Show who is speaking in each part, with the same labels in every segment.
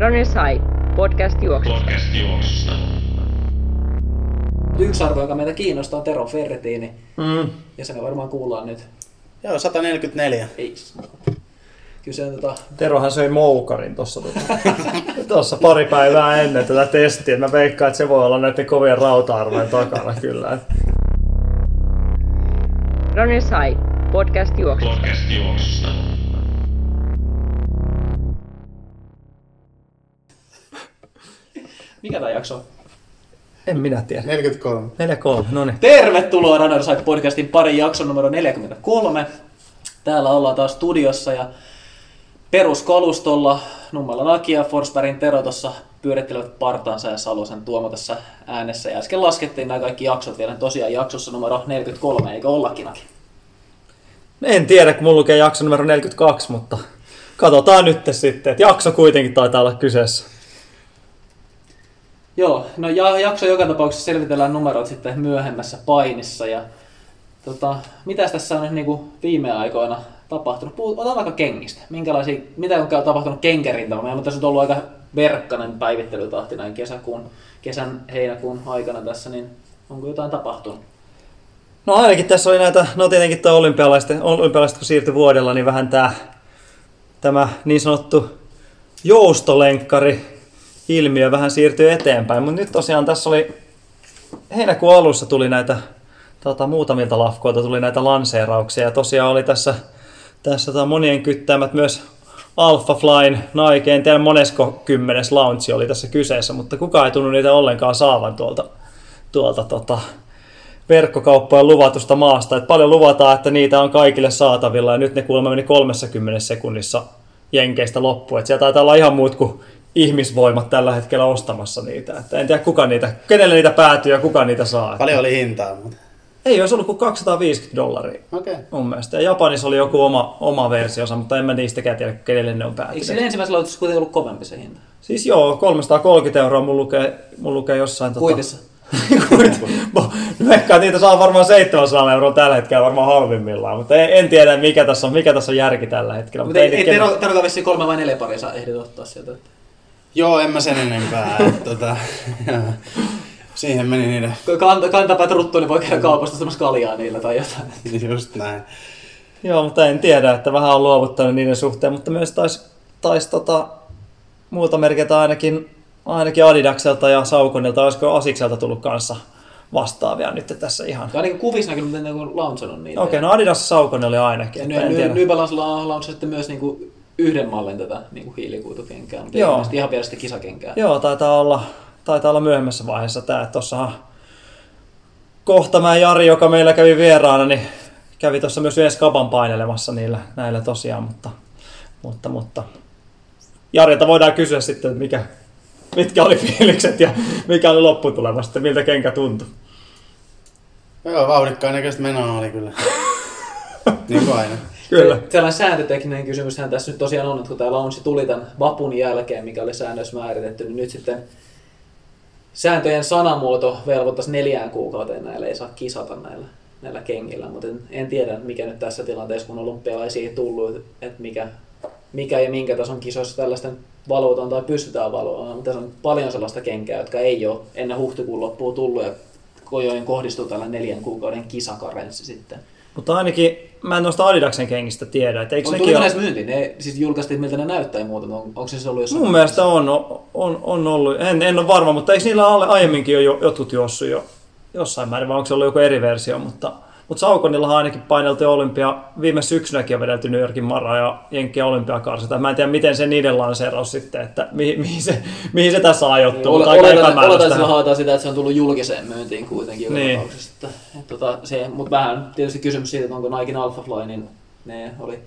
Speaker 1: Runners High, podcast juoksusta.
Speaker 2: Podcast juoksusta.
Speaker 3: Yksi arvo, joka meitä kiinnostaa, on Tero Ferretiini.
Speaker 4: Mm.
Speaker 3: Ja se me varmaan kuullaan nyt.
Speaker 5: Joo, 144.
Speaker 3: Ei. Kyse on tota...
Speaker 4: Terohan söi moukarin tuossa tuossa pari päivää ennen tätä testiä. Mä veikkaan, että se voi olla näiden kovien rauta-arvojen takana kyllä.
Speaker 1: Runners High, podcast juoksusta.
Speaker 2: Podcast juoksusta.
Speaker 3: Mikä tämä jakso on?
Speaker 4: En minä tiedä.
Speaker 5: 43.
Speaker 4: 4-3, no niin.
Speaker 3: Tervetuloa Runners High podcastin parin jakson numero 43. Täällä ollaan taas studiossa ja peruskalustolla Nummelan Aki ja Forsbergin Tero tuossa pyörittelevät partaansa ja Salosen Tuomo tässä äänessä. Ja äsken laskettiin nämä kaikki jaksot vielä tosiaan jaksossa numero 43, eikö ollakin Aki?
Speaker 4: En tiedä, kun mulla lukee jakso numero 42, mutta katsotaan nyt sitten. Että jakso kuitenkin taitaa olla kyseessä.
Speaker 3: Joo, no ja, jakso joka tapauksessa selvitellään numerot sitten myöhemmässä painissa. Ja, tota, mitäs tässä on nyt niinku viime aikoina tapahtunut? Puhut, otan vaikka kengistä. Minkälaisia, mitä on tapahtunut kenkärintalla? Meillä on tässä ollut aika verkkainen päivittelytahti näin kesäkuun, kesän, heinäkuun aikana tässä, niin onko jotain tapahtunut?
Speaker 4: No ainakin tässä oli näitä, no tietenkin tuo olympialaiset, olympialaiset kun siirtyi vuodella, niin vähän tämä, tämä niin sanottu joustolenkkari ilmiö vähän siirtyy eteenpäin. Mutta nyt tosiaan tässä oli, heinäkuun alussa tuli näitä, tota, muutamilta lafkoilta tuli näitä lanseerauksia ja tosiaan oli tässä, tässä tota, monien kyttämät myös Alpha Flyn, Nike, en tiedä monesko kymmenes launchi oli tässä kyseessä, mutta kukaan ei tunnu niitä ollenkaan saavan tuolta, tuolta tota, verkkokauppojen luvatusta maasta. Et paljon luvataan, että niitä on kaikille saatavilla ja nyt ne kuulemma meni 30 sekunnissa Jenkeistä loppuun. Et siellä taitaa olla ihan muut kuin ihmisvoimat tällä hetkellä ostamassa niitä. Että en tiedä kuka niitä, kenelle niitä päätyy ja kuka niitä saa.
Speaker 5: Paljon oli hintaa, mutta...
Speaker 4: Ei olisi ollut kuin 250 dollaria
Speaker 5: Okei. Okay.
Speaker 4: mun mielestä. Ja Japanissa oli joku oma, oma versionsa, mutta en mä niistäkään tiedä, kenelle ne on
Speaker 3: Eikö
Speaker 4: päätynyt.
Speaker 3: siinä ensimmäisellä lautuksessa kuitenkin ollut kovempi se hinta?
Speaker 4: Siis joo, 330 euroa mun lukee, mun lukee jossain... Tota,
Speaker 3: Kuitissa.
Speaker 4: Veikkaan, että niitä saa varmaan 700 euroa tällä hetkellä varmaan halvimmillaan, mutta en, en tiedä mikä tässä on, mikä tässä on järki tällä hetkellä.
Speaker 3: Mutta ei, ei vissiin kolme vai neljä paria saa ehdit ottaa sieltä.
Speaker 5: Joo, en mä sen enempää. et tota, siihen meni niiden...
Speaker 3: Kant, kantapäät ruttuun, niin voi käydä kaupasta ostamassa kaljaa niillä tai jotain.
Speaker 5: Just näin.
Speaker 4: Joo, mutta en tiedä, että vähän on luovuttanut niiden suhteen, mutta myös taisi tais, tota, muuta merkitä ainakin, ainakin Adidakselta ja Saukonilta, olisiko Asikselta tullut kanssa vastaavia nyt tässä ihan.
Speaker 3: Ainakin kuvissa näkyy, miten ne on launcannut niitä.
Speaker 4: Okei, no Adidas ja Saukonen oli ainakin.
Speaker 3: Ja. New Balance launchasi sitten myös niinku yhden mallin tätä niinku hiilikuitukenkää, mutta
Speaker 4: Joo.
Speaker 3: Joo. ihan vielä sitten kisakenkää.
Speaker 4: Joo, taitaa olla, taitaa olla myöhemmässä vaiheessa tämä. Tuossahan kohta mä Jari, joka meillä kävi vieraana, niin kävi tuossa myös yhdessä kapan painelemassa niillä, näillä tosiaan, mutta, mutta, mutta Jarilta voidaan kysyä sitten, että mikä, mitkä oli fiilikset ja mikä oli lopputulema sitten, miltä kenkä tuntui.
Speaker 5: Joo, vauhdikkaan näköistä menoa oli kyllä. Niin kuin aina.
Speaker 4: Kyllä.
Speaker 3: Sellainen sääntötekninen kysymyshän tässä nyt tosiaan on, että kun tämä launchi tuli tämän vapun jälkeen, mikä oli säännössä määritetty, niin nyt sitten sääntöjen sanamuoto velvoittaisi neljään kuukauteen näillä ei saa kisata näillä, näillä kengillä, mutta en, en tiedä mikä nyt tässä tilanteessa, kun olympialaisia ei tullut, että mikä, mikä ja minkä tason kisoissa tällaista nyt valvotaan tai pystytään valvomaan, mutta tässä on paljon sellaista kenkää, jotka ei ole ennen huhtikuun loppua tullut ja joihin kohdistuu tällä neljän kuukauden kisakarenssi sitten.
Speaker 4: Mutta ainakin mä en noista Adidaksen kengistä tiedä, että eikö
Speaker 3: On,
Speaker 4: nekin ole...
Speaker 3: näistä myyntiin? Ne siis julkaistiin, miltä ne näyttää ja muuta. On, onko se ollut jossain?
Speaker 4: Mun mielestä on, on, on ollut, en, en ole varma, mutta eikö niillä ole aiemminkin jo jo- jotkut juossut jo jossain määrin, vai onko se ollut joku eri versio, mutta, mutta Saukonillahan ainakin paineltu olympia, viime syksynäkin on vedelty New Yorkin Mara ja Jenkkiä olympiakarsita. Mä en tiedä, miten se niiden lanseeraus sitten, että mihin, mihin, se, mihin se tässä ajoittuu, aika
Speaker 3: Oletan, oletan, sillä haetaan sitä, että se on tullut julkiseen myyntiin kuitenkin
Speaker 4: Niin.
Speaker 3: Että, että, tota, se, mutta vähän tietysti kysymys siitä, että onko Nike Alpha Fly, niin ne oli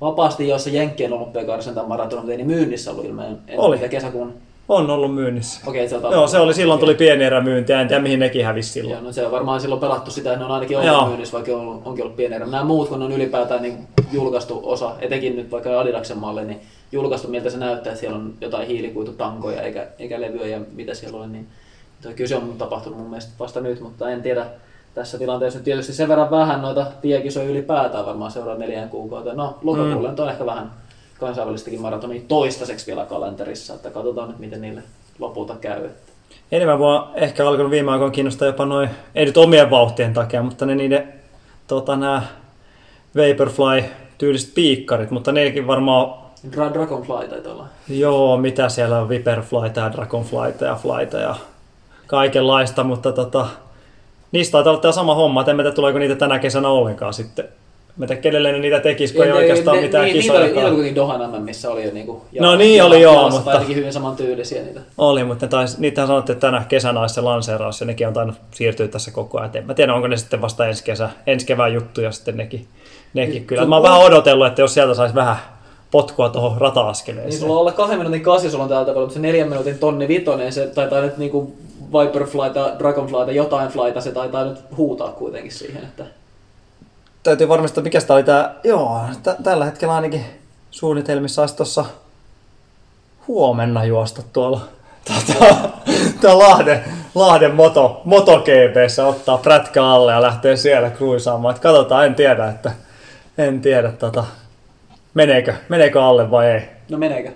Speaker 3: vapaasti jossa Jenkkien olympiakarsinta maraton, mutta ei niin myynnissä ollut ilmeen. En
Speaker 4: Oli.
Speaker 3: kesäkuun.
Speaker 4: On ollut myynnissä.
Speaker 3: Okei, se on
Speaker 4: Joo, se oli silloin tuli pieni erä myyntiä, en tiedä mihin nekin hävisi silloin.
Speaker 3: Joo, no se on varmaan silloin pelattu sitä, että ne on ainakin
Speaker 4: Joo.
Speaker 3: ollut myynnissä, vaikka on, onkin ollut pieni erä. Nämä muut, kun on ylipäätään niin julkaistu osa, etenkin nyt vaikka Adidaksen malli, niin julkaistu miltä se näyttää, että siellä on jotain hiilikuitutankoja eikä, eikä levyä ja mitä siellä oli, niin toi kyse on tapahtunut mun mielestä vasta nyt, mutta en tiedä tässä tilanteessa nyt tietysti sen verran vähän noita tiekisoja ylipäätään varmaan seuraa neljään kuukauteen. No, lokakuulle mm. on ehkä vähän kansainvälistäkin maratonia toistaiseksi vielä kalenterissa, että katsotaan nyt miten niille lopulta käy.
Speaker 4: Enemmän mua ehkä alkanut viime aikoina kiinnostaa jopa noin, ei nyt omien vauhtien takia, mutta ne niiden tota, nämä Vaporfly tyyliset piikkarit, mutta nekin varmaan,
Speaker 3: Dra- Dragonfly taitaa olla.
Speaker 4: joo, mitä siellä on, Viperflyta ja Dragonflyta ja Flyta ja kaikenlaista, mutta tota, niistä taitaa olla tämä sama homma, että en tiedä tuleeko niitä tänä kesänä ollenkaan sitten. Mä tiedän, kenelle ne niitä tekisi, kun ei
Speaker 3: Ne-
Speaker 4: oikeastaan
Speaker 3: ne-
Speaker 4: mitään
Speaker 3: niin, oli, niitä oli
Speaker 4: kisoja.
Speaker 3: kuitenkin Dohan missä oli jo niinku...
Speaker 4: No niin oli joo,
Speaker 3: jalassa,
Speaker 4: mutta-
Speaker 3: jotenkin hyvin samantyylisiä niitä.
Speaker 4: Oli, mutta ne tais, niitähän sanottiin, että tänä kesänä olisi se lanseeraus ja nekin on tainnut siirtyä tässä koko ajan. En mä tiedä, onko ne sitten vasta ensi, kesä, ensi kevään juttuja sitten nekin. nekin
Speaker 3: Niin,
Speaker 4: kyllä. Mä oon vähän odotellut, että jos sieltä saisi vähän potkua tuohon
Speaker 3: Niin
Speaker 4: rata-askeleeseen.
Speaker 3: sulla on olla kahden minuutin kasi, sulla on täältä mutta se neljän minuutin tonni vitonen, se taitaa nyt niinku Viperflyta, Dragonflyta, jotain flyta, se taitaa nyt huutaa kuitenkin siihen, että...
Speaker 4: Täytyy varmistaa, mikä sitä oli tää. Joo, t- tällä hetkellä ainakin suunnitelmissa olisi tuossa huomenna juosta tuolla tota, tuo Lahden, Lahden moto, MotoGPssä ottaa prätkä alle ja lähtee siellä kruisaamaan. Et katsotaan, en tiedä, että en tiedä, tota, meneekö, meneekö alle vai ei.
Speaker 3: No meneekö?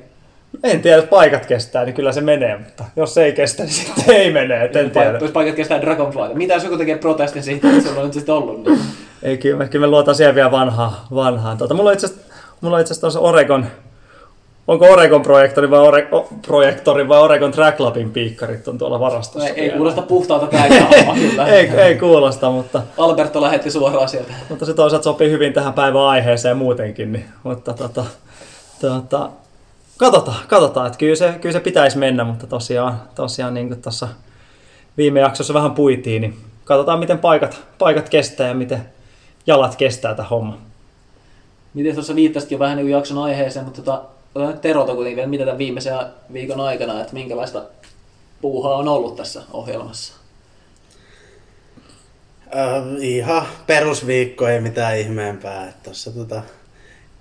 Speaker 4: En tiedä, jos paikat kestää, niin kyllä se menee, mutta jos ei kestä, niin sitten ei mene, et en tiedä.
Speaker 3: Jos paikat kestää Dragonflyta. Mitä jos joku tekee protestin siitä, että sulla on nyt sitten ollut? Niin?
Speaker 4: Ei, kyllä me, kyllä me luotaan siellä vielä vanhaa. vanhaan. Tota, mulla on itse asiassa, tuossa Oregon, onko Oregon projektori vai, Ore, o, projektori vai Oregon Track Labin piikkarit on tuolla varastossa.
Speaker 3: Ei, ei kuulosta puhtaalta kyllä.
Speaker 4: ei, ei kuulosta, mutta,
Speaker 3: Alberto lähetti suoraan sieltä.
Speaker 4: mutta se toisaalta sopii hyvin tähän päivän aiheeseen muutenkin. Niin, mutta tota, tota, katsotaan, katsotaan, että kyllä se, kyllä se pitäisi mennä, mutta tosiaan, tosiaan niin kuin tuossa viime jaksossa vähän puitiin, niin katsotaan miten paikat, paikat kestää ja miten jalat kestää tämä homma.
Speaker 3: Miten tuossa viittasit jo vähän niin kuin jakson aiheeseen, mutta tota, otetaan kuitenkin vielä, mitä tämän viimeisen viikon aikana, että minkälaista puuhaa on ollut tässä ohjelmassa.
Speaker 5: Äh, ihan perusviikko, ei mitään ihmeempää. Et Tossa tota,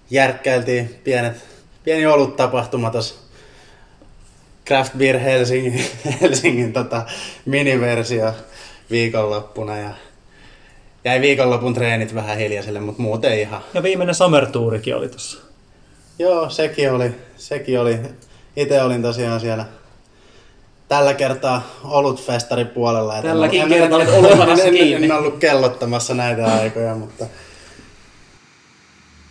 Speaker 5: järkkäiltiin pienet, pieni oluttapahtuma tuossa Craft Beer Helsingin, Helsingin tota, miniversio viikonloppuna ja jäi viikonlopun treenit vähän hiljaiselle, mutta muuten ihan.
Speaker 4: Ja viimeinen Summer Tourikin oli tuossa.
Speaker 5: Joo, sekin oli, sekin oli. Itse olin tosiaan siellä tällä kertaa olutfestari puolella. et en
Speaker 3: Tälläkin
Speaker 5: ollut- en-
Speaker 3: kertaa olit oluthanassa
Speaker 5: en- en- ollut kellottamassa näitä aikoja, mutta...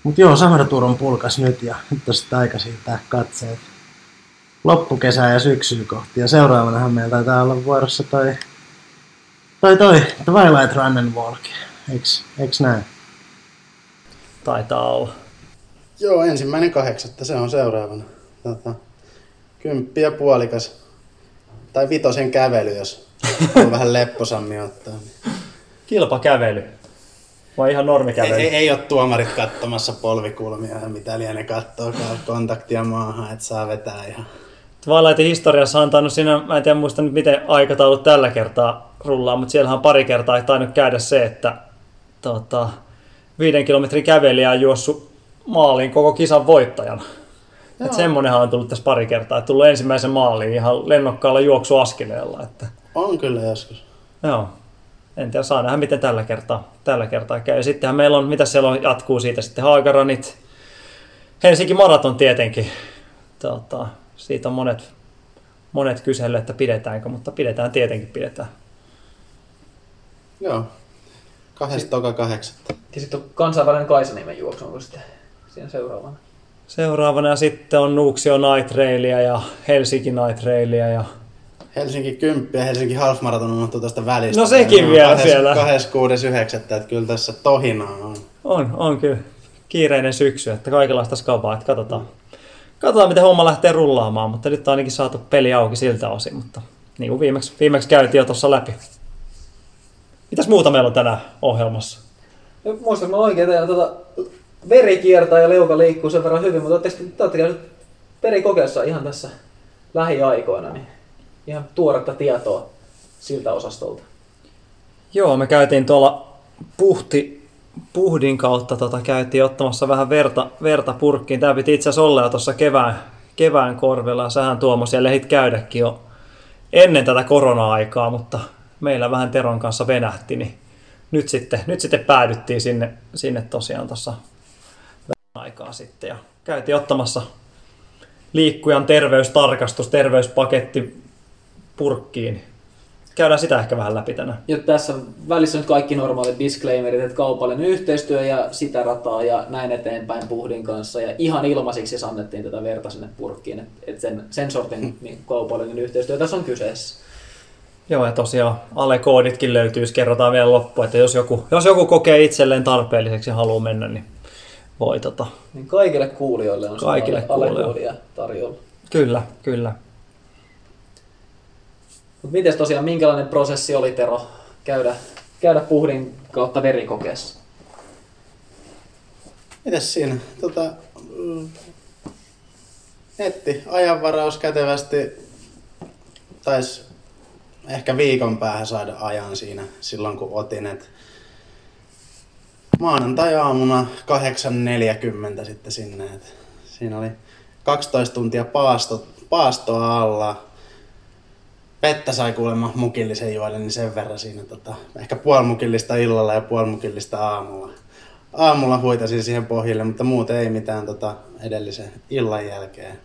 Speaker 5: Mut joo, Summer Tour on pulkas nyt ja nyt on sitten aika siirtää katseet loppukesää ja syksyä kohti. Ja seuraavanahan meillä taitaa olla vuorossa toi, toi, toi Twilight Run and Walk. Eiks, eiks näin?
Speaker 4: Taitaa olla.
Speaker 5: Joo, ensimmäinen kahdeksatta, se on seuraavana. Tota, kymppi ja puolikas. Tai vitosen kävely, jos on vähän lepposammin ottaa. Niin.
Speaker 4: Kilpakävely. Vai ihan
Speaker 5: Ei,
Speaker 4: normikävely?
Speaker 5: ei, ei ole tuomarit katsomassa polvikulmia ja mitä liene kattoo kontaktia maahan, että saa vetää ihan.
Speaker 4: Twilightin historiassa on tainnut siinä, mä en tiedä muista nyt miten aikataulut tällä kertaa rullaa, mutta siellähän on pari kertaa ei tainnut käydä se, että tota, viiden kilometrin kävelijä on juossut maaliin koko kisan voittajana. Et semmonenhan on tullut tässä pari kertaa, että tullut ensimmäisen maaliin ihan lennokkaalla juoksuaskeleella. Että,
Speaker 5: On kyllä joskus.
Speaker 4: joo. En tiedä, saa nähdä miten tällä kertaa, tällä kertaa käy. Ja sittenhän meillä on, mitä siellä on, jatkuu siitä sitten Haagaranit, Helsinki Maraton tietenkin. Tota, siitä on monet, monet kyselleet, että pidetäänkö, mutta pidetään tietenkin pidetään.
Speaker 5: Joo. Kahdesta toka kahdeksatta.
Speaker 3: Ja sitten on kansainvälinen Kaisaniemen juoksu, onko sitten siinä seuraavana?
Speaker 4: Seuraavana ja sitten on Nuuksio Night Railia ja Helsinki Night Railia ja
Speaker 5: Helsinki 10 ja Helsinki Half Marathon unohtuu tuosta välistä.
Speaker 4: No sekin
Speaker 5: Ne on
Speaker 4: vielä
Speaker 5: kahdes-
Speaker 4: siellä.
Speaker 5: 26.9. että kyllä tässä tohinaa on.
Speaker 4: on, on kyllä kiireinen syksy, että kaikenlaista skabaa, että katsotaan. Katsotaan, miten homma lähtee rullaamaan, mutta nyt on ainakin saatu peli auki siltä osin, mutta niin kuin viimeksi, viimeksi käytiin jo tuossa läpi. Mitäs muuta meillä on tänään ohjelmassa?
Speaker 3: No, muistatko mä oikein, että tuota, veri kiertää ja leuka liikkuu sen verran hyvin, mutta te te olette käynyt verikokeessa ihan tässä lähiaikoina, niin ihan tuoretta tietoa siltä osastolta.
Speaker 4: Joo, me käytiin tuolla puhti, puhdin kautta tota, käytiin ottamassa vähän verta, verta purkkiin. Tämä piti itse asiassa olla jo tuossa kevään, kevään korvilla ja sähän Tuomo siellä ehdit käydäkin jo ennen tätä korona-aikaa, mutta meillä vähän Teron kanssa venähti, niin nyt sitten, nyt sitten päädyttiin sinne, sinne tosiaan tuossa aikaa sitten. Ja käytiin ottamassa liikkujan terveystarkastus, terveyspaketti purkkiin. Käydään sitä ehkä vähän läpi tänään.
Speaker 3: Ja tässä välissä nyt kaikki normaalit disclaimerit, että kaupallinen yhteistyö ja sitä rataa ja näin eteenpäin puhdin kanssa. Ja ihan ilmaisiksi annettiin tätä verta sinne purkkiin, että et sen, sen sortin niin kaupallinen yhteistyö tässä on kyseessä.
Speaker 4: Joo, ja tosiaan alekooditkin löytyy, jos kerrotaan vielä loppu, että jos joku, jos joku kokee itselleen tarpeelliseksi ja haluaa mennä, niin voi tota.
Speaker 3: Niin kaikille kuulijoille on
Speaker 4: Kaikille
Speaker 3: ale-
Speaker 4: kuulijoille.
Speaker 3: tarjolla.
Speaker 4: Kyllä, kyllä.
Speaker 3: Mutta miten tosiaan, minkälainen prosessi oli Tero käydä, käydä puhdin kautta verikokeessa?
Speaker 5: Mitäs siinä? Tota, mm, netti, ajanvaraus kätevästi taisi ehkä viikon päähän saada ajan siinä silloin kun otin. Et maanantai-aamuna 8.40 sitten sinne. Et siinä oli 12 tuntia paasto, paastoa alla. Vettä sai kuulemma mukillisen juoda, niin sen verran siinä tota, ehkä puolmukillista illalla ja puolmukillista aamulla. Aamulla huitasin siihen pohjille, mutta muuten ei mitään tota, edellisen illan jälkeen.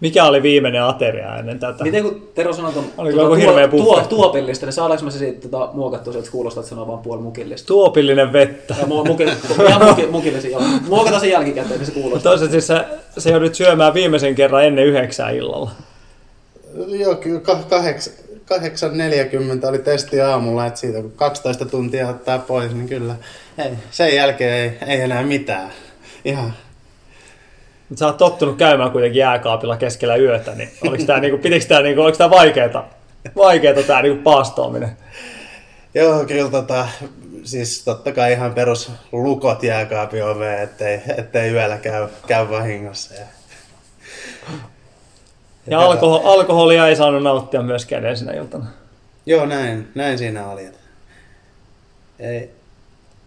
Speaker 4: Mikä oli viimeinen ateria ennen tätä?
Speaker 3: Miten kun Tero sanoi tuon
Speaker 4: Oliko joku hirveä buffet?
Speaker 3: tuopillista, niin saadaanko me se siitä tota, muokattua, että kuulostaa, että sanoo vaan puoli mukillista?
Speaker 4: Tuopillinen vettä.
Speaker 3: Ja mu- muki, ihan muki, mukillisia, joo. Muokata sen jälkikäteen, niin se kuulostaa.
Speaker 4: Toiset siis se, se joudut syömään viimeisen kerran ennen yhdeksää illalla.
Speaker 5: Joo, kyllä ka- kaheksa, 8.40 oli testi aamulla, että siitä kun 12 tuntia ottaa pois, niin kyllä ei, sen jälkeen ei, ei enää mitään. Ihan
Speaker 4: Mut sä oot tottunut käymään kuitenkin jääkaapilla keskellä yötä, niin oliko tää, niinku, pitikö tää, niinku, oliko tää vaikeeta, vaikeeta tää niinku paastoaminen?
Speaker 5: Joo, kyllä tota, siis totta kai ihan perus lukot jääkaapin oveen, ettei, ettei yöllä käy, käy vahingossa. Ja,
Speaker 4: Ja alkoho, alkoholia ei saanut nauttia myöskään edellisenä iltana.
Speaker 5: Joo, näin, näin siinä oli. Ei,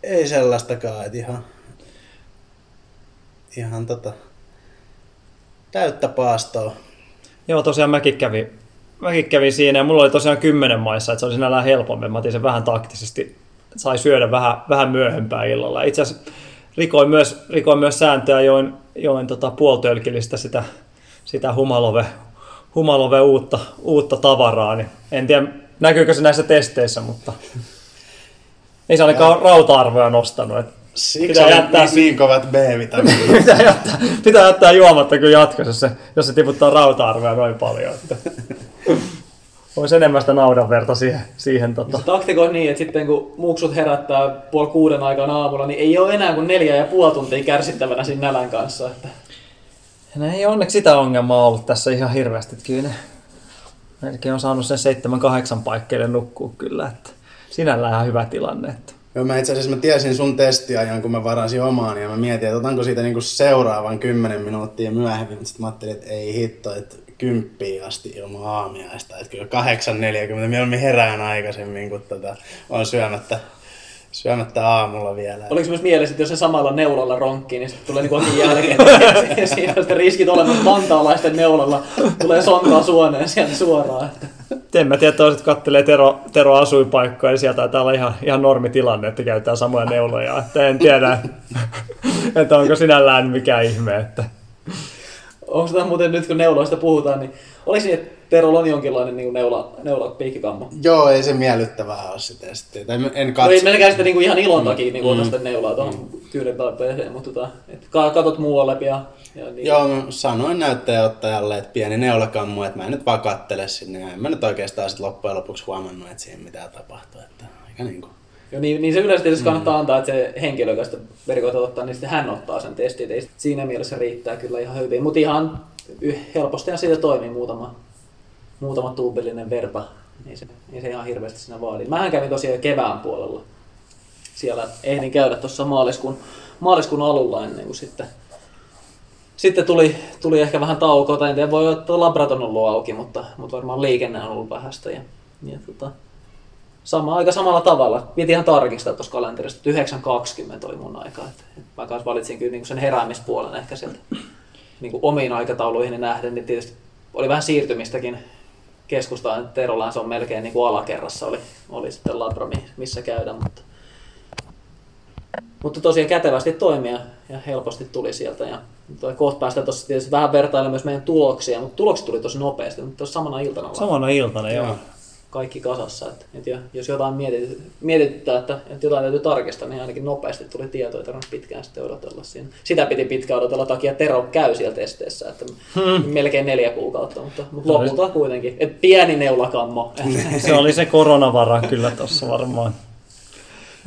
Speaker 5: ei sellaistakaan, että ihan, ihan tota, täyttä paastoa.
Speaker 4: Joo, tosiaan mäkin kävin, mäkin kävin siinä ja mulla oli tosiaan kymmenen maissa, että se oli sinällään helpompi. Mä otin sen vähän taktisesti, sai syödä vähän, vähän myöhempään illalla. Itse asiassa rikoin myös, rikoin myös sääntöä, join, join tota puoltölkillistä sitä, sitä humalove, humalove uutta, uutta tavaraa. Niin en tiedä, näkyykö se näissä testeissä, mutta ei se ainakaan rauta-arvoja nostanut. Et
Speaker 5: Siksi
Speaker 4: Pitää jättää
Speaker 5: niin, niin kovat B-vitamiinit.
Speaker 4: pitää, jättää, pitää jättää juomatta kyllä jatkossa, jos se, jos se tiputtaa rauta-arvoja noin paljon. Että. Olisi enemmän sitä naudanverta siihen, siihen tota.
Speaker 3: Se taktikoi niin, että sitten kun muksut herättää puoli kuuden aikana aamulla, niin ei ole enää kuin neljä ja puoli tuntia kärsittävänä siinä nälän kanssa. Että
Speaker 4: No ei onneksi sitä ongelmaa ollut tässä ihan hirveästi. Kyllä ne on saanut sen 7-8 paikkeille nukkuu kyllä. Että sinällään ihan hyvä tilanne. Että.
Speaker 5: Joo, mä itse asiassa mä tiesin sun testiajan, kun mä varasin omaan, ja mä mietin, että otanko siitä niinku seuraavan 10 minuuttia myöhemmin. Sitten mä ajattelin, että ei hitto, että kymppiin asti ilman aamiaista. Että kyllä 8.40, mieluummin herään aikaisemmin, kun tota, on syömättä, syömättä aamulla vielä.
Speaker 3: oliko myös mielessä, että jos se samalla neulalla ronkkii, niin sitten tulee niin jälkeen. Siinä on sitten riskit olemassa vantaalaisten neulalla. Tulee sontaa suoneen sieltä suoraan.
Speaker 4: En mä tiedä, toiset kattelee Tero, Tero asuinpaikkoja ja sieltä taitaa olla ihan, ihan normitilanne, että käytetään samoja neuloja. Että en tiedä, että onko sinällään mikään ihme. Että.
Speaker 3: Onko tämä muuten nyt, kun neuloista puhutaan, niin oliko niin, että Terolla on jonkinlainen niin neula, neula piikkikammo?
Speaker 5: Joo, ei se miellyttävää ole sitä sitten. Tai en
Speaker 3: No
Speaker 5: katso.
Speaker 3: ei melkein sitä niinku ihan ilon takia niinku mm. sitä neulaa tuohon kyydin tarpeeseen, mutta tota, et ka- katot muualle ja, ja niin.
Speaker 5: Joo, sanoin näyttäjäottajalle, että pieni neulakammu, että mä en nyt vaan kattele sinne. Ja en mä nyt oikeastaan sit loppujen lopuksi huomannut, että siinä mitään tapahtuu. Että aika niinku.
Speaker 3: Ja niin, niin se yleisesti tietysti kannattaa antaa, että se henkilö, joka sitä verikoita ottaa, niin sitten hän ottaa sen testin. Ei siinä mielessä riittää kyllä ihan hyvin, mutta ihan helpostihan siitä toimii muutama, muutama tuubillinen verta. Ei se, ei se ihan hirveästi siinä vaadi. Mähän kävin tosiaan kevään puolella. Siellä ehdin käydä tuossa maaliskuun, maaliskuun alulla ennen kuin sitten sitten tuli, tuli ehkä vähän taukoa, tai en tiedä, voi olla, että labrat on ollut auki, mutta, mutta varmaan liikenne on ollut vähäistä. Ja, ja tota, sama, aika samalla tavalla. Piti ihan tarkistaa tuossa kalenterista, että 9.20 oli mun aika. Et, et mä kanssa valitsin kyllä niin sen heräämispuolen ehkä sieltä niin kuin omiin aikatauluihin nähden, niin tietysti oli vähän siirtymistäkin keskustaan, että Terolaan se on melkein niin kuin alakerrassa oli, oli sitten labra, mi- missä käydä, mutta, mutta tosiaan kätevästi toimia. ja helposti tuli sieltä. Ja toi kohta päästään tuossa tietysti vähän vertailemaan myös meidän tuloksia, mutta tulokset tuli tosi nopeasti, mutta tuossa samana iltana
Speaker 4: Samana iltana, joo.
Speaker 5: Joo.
Speaker 3: Kaikki kasassa. Että, et jo- jos jotain mietit, mietityttää, että, että jotain täytyy tarkistaa, niin ainakin nopeasti tuli tieto, ei tarvinnut pitkään sitten odotella siinä. Sitä piti pitkään odotella takia Tero käy siellä testeissä, että melkein neljä kuukautta, mutta, mutta lopulta kuitenkin. Et pieni neulakammo.
Speaker 4: Se oli se koronavara kyllä tuossa varmaan.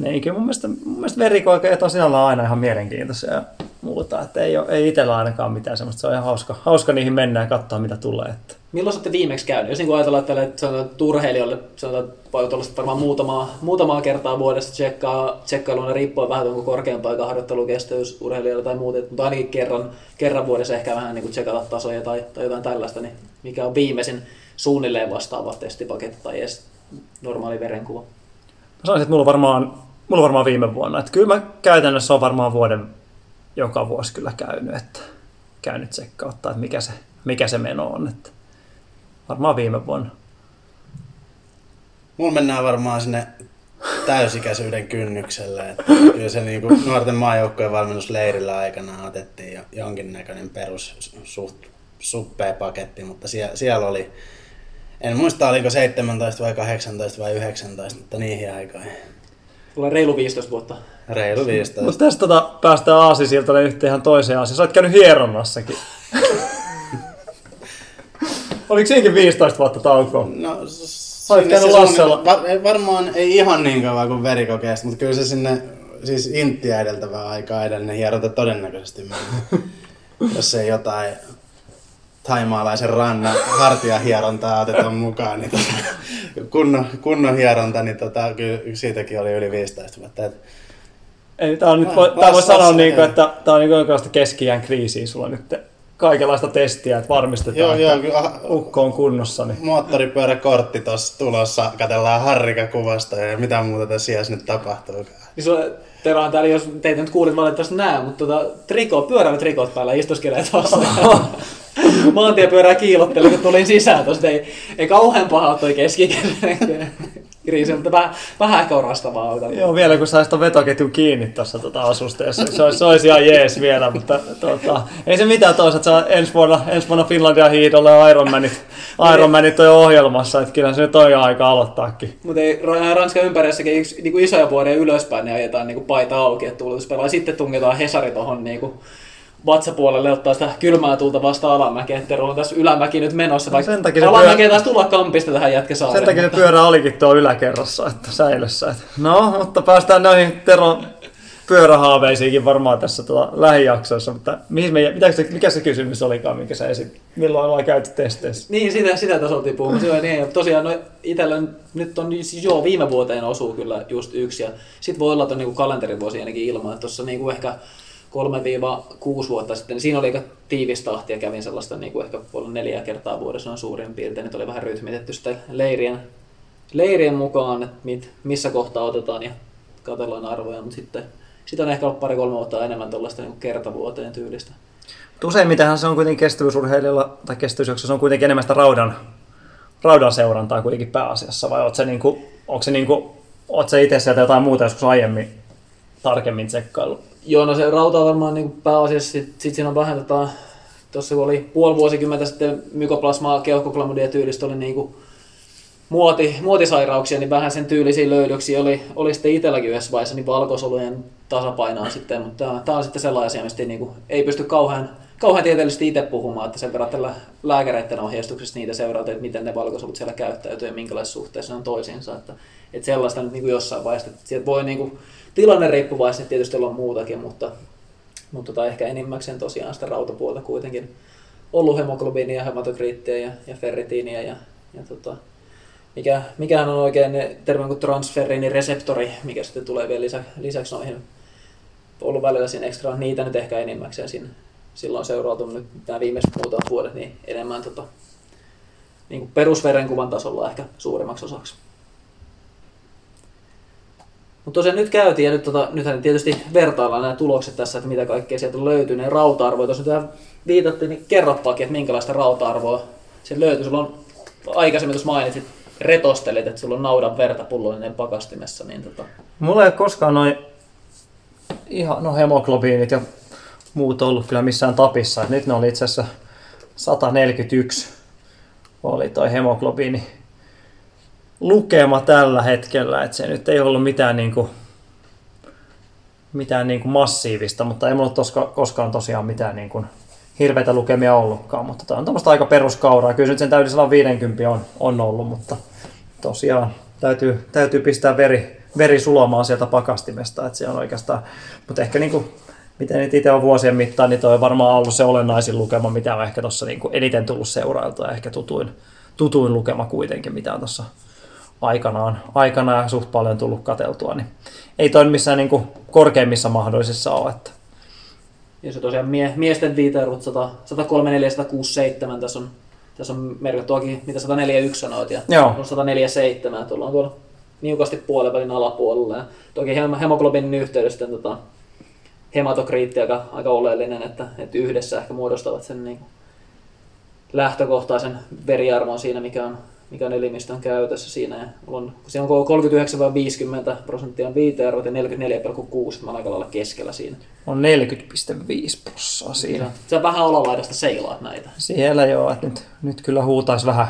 Speaker 4: Ei, kyllä mun mielestä, mun mielestä verikoikeet on sinällään aina ihan mielenkiintoisia ja muuta. Että ei, ole, ei itsellä ainakaan mitään semmoista. Se on ihan hauska, hauska niihin mennä ja katsoa mitä tulee. Että.
Speaker 3: Milloin olette viimeksi käynyt? Jos niin ajatellaan, että, tälle, sanotaan, että urheilijoille sanotaan, että voi tuollaista varmaan muutamaa, muutamaa kertaa vuodessa tsekkaa, tsekkailuuna riippuen vähän, että onko korkeampaa aika harjoittelukestävyys urheilijoilla tai muuta, mutta ainakin kerran, kerran vuodessa ehkä vähän niin kuin tsekata tasoja tai, tai jotain tällaista, niin mikä on viimeisin suunnilleen vastaava testipaketti tai edes normaali verenkuva.
Speaker 4: Mä sanoisin, että mulla on varmaan, mulla varmaan viime vuonna. Että kyllä mä käytännössä on varmaan vuoden joka vuosi kyllä käynyt, että käynyt tsekkauttaa, että mikä se, mikä se meno on. Että varmaan viime vuonna.
Speaker 5: Mulla mennään varmaan sinne täysikäisyyden kynnykselle. Että kyllä se niin nuorten maajoukkojen valmennusleirillä aikana otettiin jo jonkinnäköinen perus suht suppea paketti, mutta siellä, siellä oli, en muista oliko 17 vai 18 vai 19, mutta niihin aikoihin.
Speaker 3: Tulee reilu 15 vuotta.
Speaker 5: Reilu 15.
Speaker 4: Mutta tästä tota, päästään aasisiltalle yhteen ihan toiseen asiaan. Sä oot käynyt hieronnassakin. Oliko siinäkin 15 vuotta taukoa?
Speaker 5: No,
Speaker 4: Sä oot
Speaker 5: sinne
Speaker 4: käynyt
Speaker 5: se
Speaker 4: Lassella.
Speaker 5: suunnilleen- Va- ei varmaan ei ihan niin kauan kuin verikokeesta, mutta kyllä se sinne siis intiä edeltävää aikaa edellinen hieronta todennäköisesti meni. Jos ei jotain taimaalaisen rannan hartiahierontaa otetaan mukaan, niin tota, kunnon, kunnon hieronta, niin tota, kyllä siitäkin oli yli 15 vuotta. Et
Speaker 4: Ei, tää on nyt, voi, tää voi sanoa,
Speaker 5: ei.
Speaker 4: niinku, että tää on niinku jonkinlaista keski kriisiä sulla nyt. Kaikenlaista testiä, että varmistetaan,
Speaker 5: Joo, joo,
Speaker 4: että
Speaker 5: kyllä
Speaker 4: ukko on kunnossa. Niin.
Speaker 5: moottoripyöräkortti tuossa tulossa, katsellaan harrikakuvasta ja mitä muuta tässä iässä nyt tapahtuu.
Speaker 3: Niin sulla, Tero on täällä, jos teitä nyt kuulit valitettavasti näe, mutta tota, triko, pyörävät trikot päällä istuskelee tuossa. Maantiepyörää kiilotteli, kun tulin sisään tuosta. Ei, ei kauhean paha toi keskikäinen kriisi, mutta vähän, vähän ehkä orastavaa on.
Speaker 4: Joo, vielä kun saisi vetoketjun kiinni tuossa tota asusteessa, niin se olisi, se olisi ihan jees vielä, mutta tota, ei se mitään toisaalta. On ensi vuonna, ensi vuonna Finlandia hiidolla ja Ironmanit, Ironmanit on ohjelmassa, että kyllä se nyt on jo aika aloittaakin.
Speaker 3: Mutta ei Ra- Ranskan ympärissäkin yksi, niinku isoja vuoria ylöspäin, niin ajetaan niinku paita auki, että tuuletuspelaa. Sitten tungetaan Hesari tuohon niinku vatsapuolelle ottaa sitä kylmää tulta vasta alamäkeä. että on tässä ylämäki nyt menossa, vaikka
Speaker 4: sen takia se
Speaker 3: alamäkeä
Speaker 4: pyörä-
Speaker 3: taas tulla kampista tähän jätkäsaareen.
Speaker 4: Sen takia se pyörä olikin tuo yläkerrassa, että säilössä. Että. No, mutta päästään noihin Teron pyörähaaveisiinkin varmaan tässä tuota lähijaksoissa, mutta mihin me, mitä se, mikä se kysymys olikaan, minkä sä esit? Milloin ollaan käyty testeissä?
Speaker 3: Niin, sitä, sitä tässä oltiin puhumassa. Joo, niin, tosiaan no, itsellä nyt on, siis joo, viime vuoteen osuu kyllä just yksi. Ja sitten voi olla, että on niin kalenterivuosi ainakin ilman, että tuossa niin ehkä 3-6 vuotta sitten, niin siinä oli aika tiivis tahti ja kävin sellaista niin kuin ehkä olla neljä kertaa vuodessa on suurin piirtein. Nyt oli vähän rytmitetty sitä leirien, leirien mukaan, että mit, missä kohtaa otetaan ja katsellaan arvoja, mutta sitten sitten on ehkä ollut pari-kolme vuotta enemmän tuollaista niin kertavuoteen tyylistä.
Speaker 4: Mutta Useimmitenhan se on kuitenkin kestävyysurheilijalla, tai kestävyysjaksossa on kuitenkin enemmän sitä raudan, raudan seurantaa kuitenkin pääasiassa, vai oot se niinku, onko se niinku, oot se itse sieltä jotain muuta joskus aiemmin tarkemmin tsekkailu?
Speaker 3: Joo, no se rauta on varmaan niin pääasiassa, sit, sit siinä on vähän tota, tuossa kun oli puoli vuosikymmentä sitten mykoplasmaa keuhkoklamydia tyylistä oli niin kuin muoti, muotisairauksia, niin vähän sen tyylisiä löydöksiä oli, oli sitten itselläkin yhdessä vaiheessa niin valkosolujen tasapainoa sitten, mutta tämä, on sitten sellainen asia, mistä niin kuin, ei pysty kauhean, kauhean tieteellisesti itse puhumaan, että sen verran tällä lääkäreiden ohjeistuksessa niitä seurata, että miten ne valkosolut siellä käyttäytyy ja minkälaisessa suhteessa ne on toisiinsa, että, että sellaista nyt niin kuin jossain vaiheessa, että sieltä voi niin kuin, tilanne riippuvaisesti tietysti olla muutakin, mutta, mutta tota, ehkä enimmäkseen tosiaan sitä rautapuolta kuitenkin ollut hemoglobiinia, hematokriittiä ja, ja ferritiiniä ja, ja tota, mikä, mikähän on oikein termi kuin transferriinireseptori, mikä sitten tulee vielä lisä, lisäksi noihin ollut välillä siinä ekstra, niitä nyt ehkä enimmäkseen siinä, silloin seurautunut nyt nämä viimeiset muutamat vuodet niin enemmän tota, niin kuin perusverenkuvan tasolla ehkä suurimmaksi osaksi. Mutta tosiaan nyt käytiin ja nyt tota, nythän tietysti vertaillaan nämä tulokset tässä, että mitä kaikkea sieltä löytyy, ne rauta-arvoja. Tuossa nyt vähän viitattiin, niin kerropakin, että minkälaista rauta-arvoa se löytyy. Sulla on aikaisemmin tuossa mainitsit, retostelit, että sulla on naudan verta pullollinen pakastimessa, niin tota,
Speaker 4: Mulla ei koskaan noin ihan, no hemoglobiinit ja muut ollut kyllä missään tapissa. Et nyt ne oli itse asiassa 141 oli toi hemoglobiini lukema tällä hetkellä, että se nyt ei ollut mitään niinku, mitään niinku massiivista, mutta ei mulla toska, koskaan tosiaan mitään niinku hirveitä lukemia ollutkaan, mutta tämä on tämmöistä aika peruskauraa. Kyllä nyt sen täytyy 150 on, on ollut, mutta tosiaan täytyy, täytyy pistää veri, veri sulamaan sieltä pakastimesta, että se on oikeastaan, mutta ehkä niin kuin, miten nyt itse on vuosien mittaan, niin toi on varmaan ollut se olennaisin lukema, mitä on ehkä tuossa niin eniten tullut seurailta ja ehkä tutuin, tutuin lukema kuitenkin, mitä on tuossa aikanaan, aikanaan suht paljon tullut kateltua, niin ei toi missään niin kuin korkeimmissa mahdollisissa ole, että
Speaker 3: Ja se tosiaan mie, miesten viitearvot 100, 134 167, tässä on, tässä on merkitty toki, mitä 141 sanoit, ja
Speaker 4: Joo.
Speaker 3: on 147, että ollaan tuolla niukasti puolen alapuolella. Ja toki hem- hemoglobinin yhteydessä tota, hematokriitti aika, aika oleellinen, että, että yhdessä ehkä muodostavat sen niin kuin lähtökohtaisen veriarvon siinä, mikä on, mikä on elimistön käytössä siinä. Ja on, kun siinä on 39-50 prosenttia on viitearvot ja 44,6, mä oon aika lailla keskellä siinä.
Speaker 4: on 40,5 prossaa siinä.
Speaker 3: Sä, sä vähän alalaidasta seilaat näitä.
Speaker 4: Siellä joo, että nyt, nyt kyllä huutaisi vähän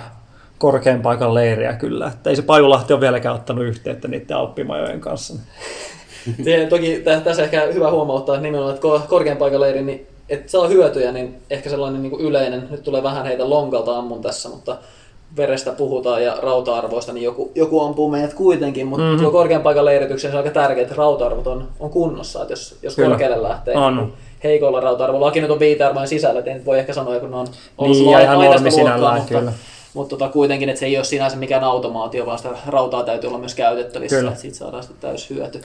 Speaker 4: korkean paikan leiriä kyllä. Että ei se Pajulahti ole vieläkään ottanut yhteyttä niiden alppimajojen kanssa.
Speaker 3: Se, toki tä- tässä ehkä hyvä huomauttaa että nimenomaan, että ko- korkean paikan leiri, niin että saa hyötyjä, niin ehkä sellainen niin kuin yleinen, nyt tulee vähän heitä lonkalta ammun tässä, mutta verestä puhutaan ja rauta-arvoista, niin joku, joku ampuu meidät kuitenkin, mutta
Speaker 4: Mhm.
Speaker 3: mm-hmm. tuo korkean paikan leirityksen se on aika tärkeää, että rauta-arvot on, on kunnossa, että jos, jos
Speaker 4: Kyllä.
Speaker 3: korkealle lähtee
Speaker 4: On.
Speaker 3: heikolla rauta-arvolla, laki nyt on viitearvojen sisällä, et ei nyt voi ehkä sanoa, kun ne on ollut
Speaker 4: Niin, ihan normi
Speaker 3: luokkaa,
Speaker 4: sinällään,
Speaker 3: mutta,
Speaker 4: kyllä.
Speaker 3: mutta tota, kuitenkin, että se ei ole sinänsä mikään automaatio, vaan sitä rautaa täytyy olla myös käytettävissä,
Speaker 4: Kyllä.
Speaker 3: että siitä saadaan sitten täys hyöty.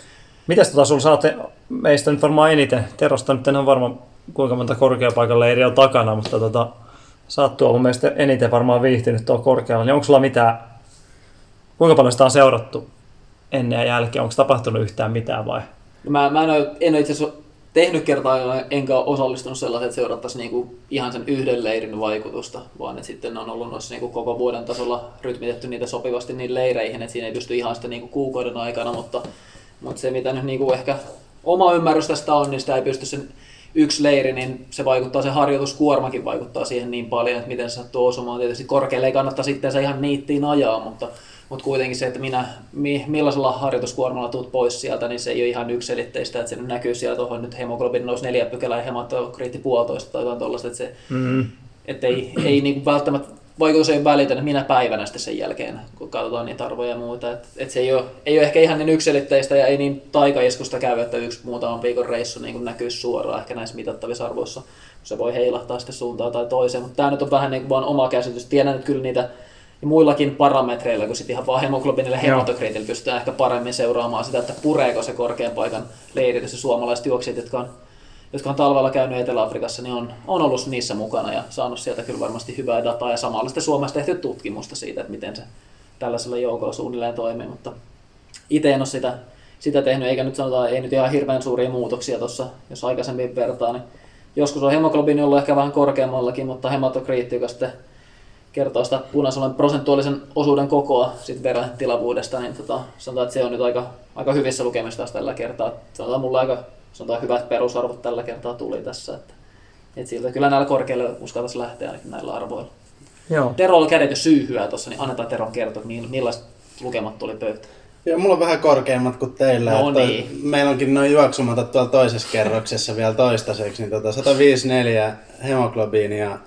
Speaker 4: Mitäs tota sulla saatte? Meistä nyt varmaan eniten, Terosta nyt en ole varma kuinka monta korkeapaikan leiriä on takana, mutta tota, sä oot tuolla mun mielestä eniten varmaan viihtynyt tuolla korkealla, niin onko sulla mitään, kuinka paljon sitä on seurattu ennen ja jälkeen, onko tapahtunut yhtään mitään vai?
Speaker 3: No Mä, mä en ole, ole itse asiassa tehnyt kertaa, enkä ole osallistunut sellaiseen, että seurattaisiin niinku ihan sen yhden leirin vaikutusta, vaan että sitten on ollut noissa niinku koko vuoden tasolla rytmitetty niitä sopivasti niin leireihin, että siinä ei pysty ihan sitä niinku kuukauden aikana, mutta, mutta se mitä nyt niinku ehkä oma ymmärrys tästä on, niin sitä ei pysty sen yksi leiri, niin se vaikuttaa, se harjoituskuormakin vaikuttaa siihen niin paljon, että miten se sattuu osumaan. Tietysti korkealle ei kannata sitten se ihan niittiin ajaa, mutta, mutta kuitenkin se, että minä, mi, millaisella harjoituskuormalla tuut pois sieltä, niin se ei ole ihan yksilitteistä, että se nyt näkyy siellä tuohon nyt hemoglobin nousi neljä pykälää ja hematokriitti puolitoista tai jotain tuollaista, että se,
Speaker 4: Mm.
Speaker 3: että ei, ei niin välttämättä vaikutus ei välitä, että minä päivänä sitten sen jälkeen, kun katsotaan niitä arvoja ja muuta. Että et se ei ole, ei ole ehkä ihan niin yksilitteistä ja ei niin taikaiskusta käy, että yksi muutaman viikon reissu niin kuin näkyisi suoraan ehkä näissä mitattavissa arvoissa. Se voi heilahtaa sitten suuntaan tai toiseen, mutta tämä nyt on vähän niin kuin vaan oma käsitys. Tiedän, että kyllä niitä ja muillakin parametreilla, kun sitten ihan vaan hemoglobinilla ja hematokriitillä pystytään ehkä paremmin seuraamaan sitä, että pureeko se korkean paikan leiritys ja suomalaiset juoksijat, jotka on jotka on talvella käynyt Etelä-Afrikassa, niin on, on ollut niissä mukana ja saanut sieltä kyllä varmasti hyvää dataa ja samalla sitten Suomessa tehty tutkimusta siitä, että miten se tällaisella joukolla suunnilleen toimii, mutta itse en ole sitä, sitä tehnyt, eikä nyt sanota, ei nyt ihan hirveän suuria muutoksia tuossa, jos aikaisemmin vertaa, niin joskus on hemoglobiini ollut ehkä vähän korkeammallakin, mutta hematokriitti, joka sitten kertoo sitä punaisuuden prosentuaalisen osuuden kokoa sit veren tilavuudesta, niin tota, sanotaan, että se on nyt aika, aika hyvissä lukemissa taas tällä kertaa. Sanotaan mulla aika sanotaan, hyvät perusarvot tällä kertaa tuli tässä. Että, et siltä kyllä näillä korkeilla uskaltaisi lähteä ainakin näillä arvoilla.
Speaker 4: Joo.
Speaker 3: Terolla kädet jo syyhyä tuossa, niin annetaan Teron kertoa, mill- millaiset lukemat tuli pöytään.
Speaker 5: Joo, mulla on vähän korkeammat kuin teillä.
Speaker 3: No
Speaker 5: että
Speaker 3: niin.
Speaker 5: Meillä onkin noin juoksumatot tuolla toisessa kerroksessa vielä toistaiseksi. Niin tota 154 hemoglobiini ja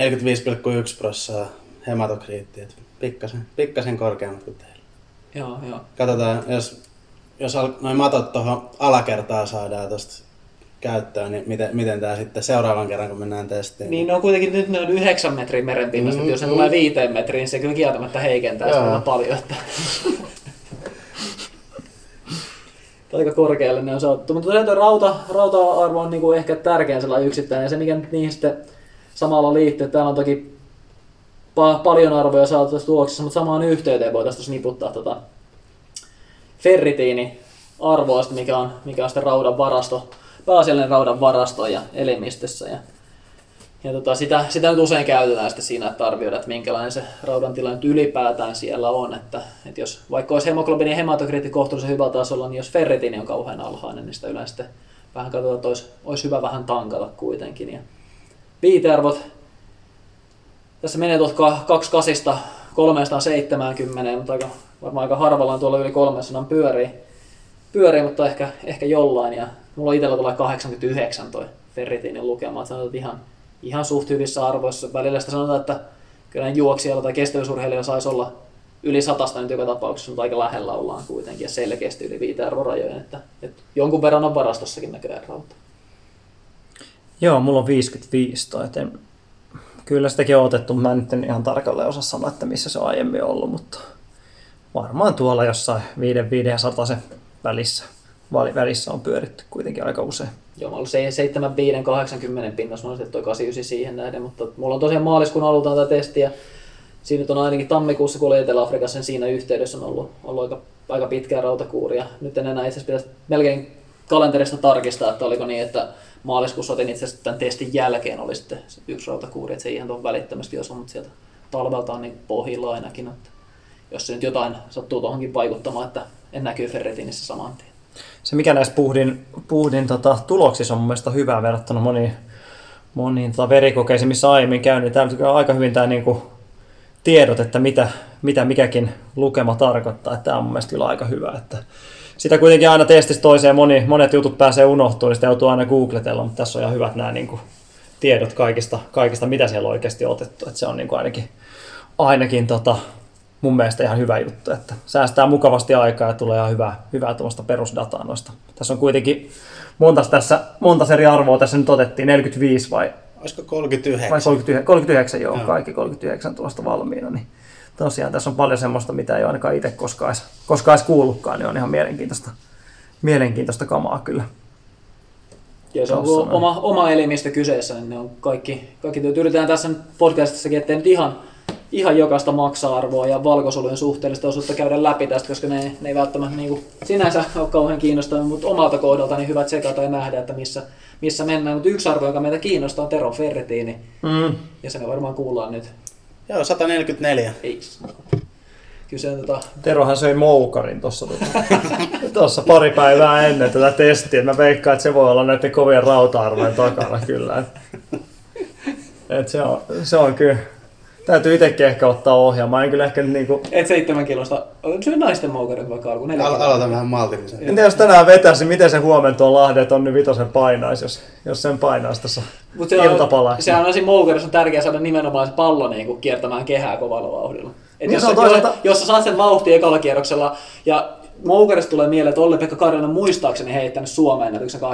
Speaker 5: 45,1 prossaa hematokriitti. et Pikkasen, pikkasen korkeammat kuin teillä.
Speaker 3: Joo, joo.
Speaker 5: Katsotaan, jos, jos al- noin matot tuohon alakertaan saadaan tuosta käyttöön, niin miten, miten tämä sitten seuraavan kerran, kun mennään testiin.
Speaker 3: Niin ne on kuitenkin nyt ne on 9 metrin merenpinnasta, mm, jos ne
Speaker 5: Mm.
Speaker 3: tulee viiteen metriin, niin se kyllä kieltämättä heikentää sitä
Speaker 5: Joo.
Speaker 3: aika paljon. Että... aika korkealle ne on saattu. Mutta tosiaan tuo rauta, rauta-arvo on niinku ehkä tärkein sellainen yksittäinen. Ja se, mikä nyt niihin sitten samalla liittyy, täällä on toki pa- paljon arvoja saatu tässä tuloksessa, mutta samaan yhteyteen voitaisiin niputtaa tota ferritiini arvoa, sitten, mikä on, mikä on sitten raudan varasto, pääasiallinen raudan varasto ja elimistössä. Ja, ja tota, sitä, sitä nyt usein käytetään sitten siinä, että arvioidaan, että minkälainen se raudan tilanne ylipäätään siellä on. Että, että jos vaikka olisi hemoglobiini ja hematokriitti kohtuullisen hyvällä tasolla, niin jos ferritiini on kauhean alhainen, niin sitä yleensä sitten vähän katsotaan, että olisi, olisi hyvä vähän tankata kuitenkin. Ja viitearvot, tässä menee tuolta 28 370, mutta aika, varmaan aika harvalla on tuolla yli 300 pyörii, pyörii mutta ehkä, ehkä jollain. Ja mulla itsellä tulee 89 toi ferritiinin lukema, että sanotaan, että ihan, ihan suht hyvissä arvoissa. Välillä sitä sanotaan, että kyllä juoksijalla tai kestävyysurheilijalla saisi olla yli satasta nyt joka tapauksessa, mutta aika lähellä ollaan kuitenkin ja selkeästi yli viitearvorajojen, että, että jonkun verran on varastossakin näköjään rauta.
Speaker 4: Joo, mulla on 55 toi, et en, kyllä sitäkin on otettu, mä en nyt ihan tarkalleen osaa sanoa, että missä se on aiemmin ollut, mutta varmaan tuolla jossain 5 5 ja 100 välissä, välissä on pyöritty kuitenkin aika usein.
Speaker 3: Joo, mä ollut 7, 5, 80 pinnassa, mä toi 89 siihen nähden, mutta mulla on tosiaan maaliskuun alusta tätä testiä. Siinä nyt on ainakin tammikuussa, kun oli Etelä-Afrikassa, niin siinä yhteydessä on ollut, ollut aika, aika pitkää rautakuuria. Nyt en enää itse asiassa pitäisi melkein kalenterista tarkistaa, että oliko niin, että maaliskuussa otin itse asiassa tämän testin jälkeen oli sitten yksi rautakuuri, että se ihan tuon välittömästi osu, mutta sieltä talvelta on niin pohjilla ainakin, että jos se nyt jotain sattuu tuohonkin vaikuttamaan, että en näkyy ferritiinissä saman tien.
Speaker 4: Se mikä näissä puhdin, puhdin tota, tuloksissa on mun mielestä hyvää verrattuna moniin, moniin tota, verikokeisiin, missä aiemmin käynyt. Täällä on aika hyvin tämä niinku, tiedot, että mitä, mitä mikäkin lukema tarkoittaa. Tämä on mun mielestä kyllä aika hyvä. Että sitä kuitenkin aina testistä toiseen moni, monet jutut pääsee unohtumaan, niin sitä joutuu aina googletella, mutta tässä on ihan hyvät nämä niin kuin, tiedot kaikista, kaikista, mitä siellä on oikeasti otettu. Että se on niin kuin ainakin, ainakin tota, mun mielestä ihan hyvä juttu, että säästää mukavasti aikaa ja tulee ihan hyvää, hyvää tuosta perusdataa noista. Tässä on kuitenkin monta tässä, monta eri arvoa tässä nyt otettiin, 45 vai?
Speaker 5: Olisiko 39?
Speaker 4: Vai 39, 39 joo, joo, kaikki 39 tuosta valmiina, niin tosiaan tässä on paljon semmoista, mitä ei ole ainakaan itse koskaan edes, koskaan edes kuullutkaan, niin on ihan mielenkiintoista, mielenkiintoista kamaa kyllä.
Speaker 3: Ja se on oma, oma elimistö kyseessä, niin ne on kaikki, kaikki työt. Yritetään tässä podcastissakin, ettei nyt ihan, ihan jokaista maksa-arvoa ja valkosolujen suhteellista osuutta käydä läpi tästä, koska ne, ne ei välttämättä niin kuin, sinänsä ole kauhean kiinnostavia, mutta omalta kohdalta niin hyvä tsekata ja nähdä, että missä, missä mennään. Mutta yksi arvo, joka meitä kiinnostaa, on Teron ferritiini. Mm. Ja se me varmaan kuullaan nyt
Speaker 5: Joo, 144.
Speaker 3: Ei. Tota...
Speaker 4: Terohan söi moukarin tuossa tota, pari päivää ennen tätä testiä. Mä veikkaan, että se voi olla näiden kovien rauta-arvojen takana kyllä. Et se, on, se on kyllä Täytyy itsekin ehkä ottaa ohjaamaan. En kyllä ehkä niinku...
Speaker 3: Et seitsemän kilosta. Syö naisten moukarit vaikka alkuun.
Speaker 5: Al- aloita vähän maltillisen.
Speaker 4: Entä jos tänään vetäisi, miten se huomenna tuon Lahden on vitosen painaisi, jos, jos sen painaisi tässä Mut se iltapalaksi.
Speaker 3: Sehän on siinä moukarissa on tärkeää saada nimenomaan se pallo niin kuin kiertämään kehää kovalla vauhdilla. Et niin jos, toisaalta... jos, jos, sä saat sen vauhtia ekalla kierroksella ja Moukarista tulee mieleen, että Olli-Pekka Karjalainen muistaakseni heittänyt Suomeen ennätyksen 83-30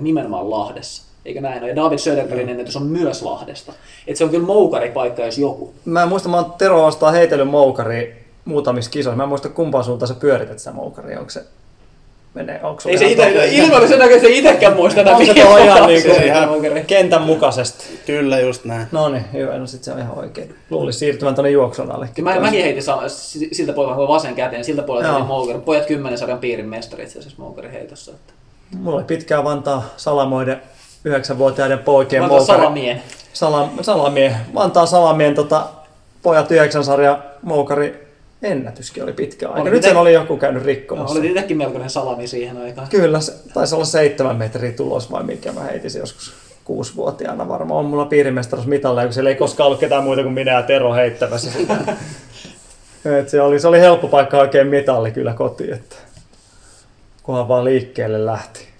Speaker 3: nimenomaan Lahdessa. Eikö näin ole? Ja David Söderbergin ennätys on myös Lahdesta. Et se on kyllä moukaripaikka, jos joku.
Speaker 4: Mä en muista, mä oon Tero vastaan heitellyt moukari muutamissa kisoissa. Mä en muista kumpaan suuntaan sä pyörität sitä moukaria. Onko se menee, onko
Speaker 3: Ei se ite, ilman sen näköistä itsekään muista, että
Speaker 4: mihin se on ihan, niin kuin, ihan kentän mukaisesti.
Speaker 5: Kyllä, just näin.
Speaker 4: No niin, hyvä, no sit se on ihan oikein. Luulisi siirtymään tuonne juoksun alle.
Speaker 3: Mä, mäkin heitin sama, siltä puolelta, kun vasen käteen, siltä puolelta heitin moukari. Pojat kymmenen sarjan piirin mestari itse asiassa moukari heitossa. Että.
Speaker 4: Mulla oli pitkään Vantaa Salamoiden yhdeksänvuotiaiden poikien
Speaker 3: Vantaa moukari. Salamien.
Speaker 4: Salam, salamien. Vantaa Salamien tota, pojat yhdeksän sarjan moukari ennätyskin oli pitkä aika. Oli Nyt sen oli joku käynyt rikkomassa.
Speaker 3: No, oli itsekin melkoinen salami siihen aikaan.
Speaker 4: Kyllä, se taisi olla seitsemän metriä tulos vai mikä mä heitin joskus kuusivuotiaana varmaan. On mulla piirimestaruus mitalle, kun siellä ei koskaan ollut ketään muuta kuin minä ja Tero heittämässä sitä. Et se, oli, se oli helppo paikka oikein mitalli kyllä kotiin, että kunhan vaan liikkeelle lähti.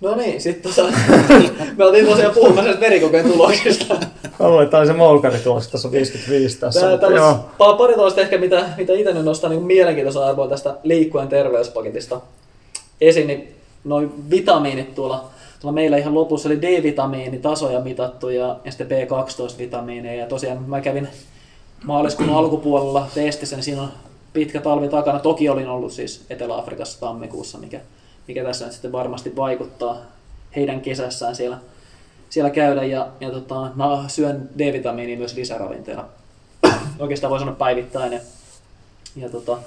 Speaker 3: No niin, sitten tota, me oltiin tosiaan puhumassa verikokeen tuloksista.
Speaker 4: Haluan, että tämä oli se moukari tulossa, tässä on 55 tässä. Tää,
Speaker 3: mutta, joo. Pari tuosta ehkä, mitä, mitä itse nyt nostaa niin mielenkiintoista arvoa tästä liikkujen terveyspaketista esiin, niin noin vitamiinit tuolla, tuolla meillä ihan lopussa oli D-vitamiinitasoja mitattu ja, ja sitten B12-vitamiineja. Ja tosiaan mä kävin maaliskuun alkupuolella testissä, niin siinä on pitkä talvi takana. Toki olin ollut siis Etelä-Afrikassa tammikuussa, mikä mikä tässä nyt sitten varmasti vaikuttaa heidän kesässään siellä, siellä käydä. Ja, ja tota, mä syön D-vitamiinia myös lisäravinteena. Oikeastaan voi sanoa päivittäin. Ja, ja tota,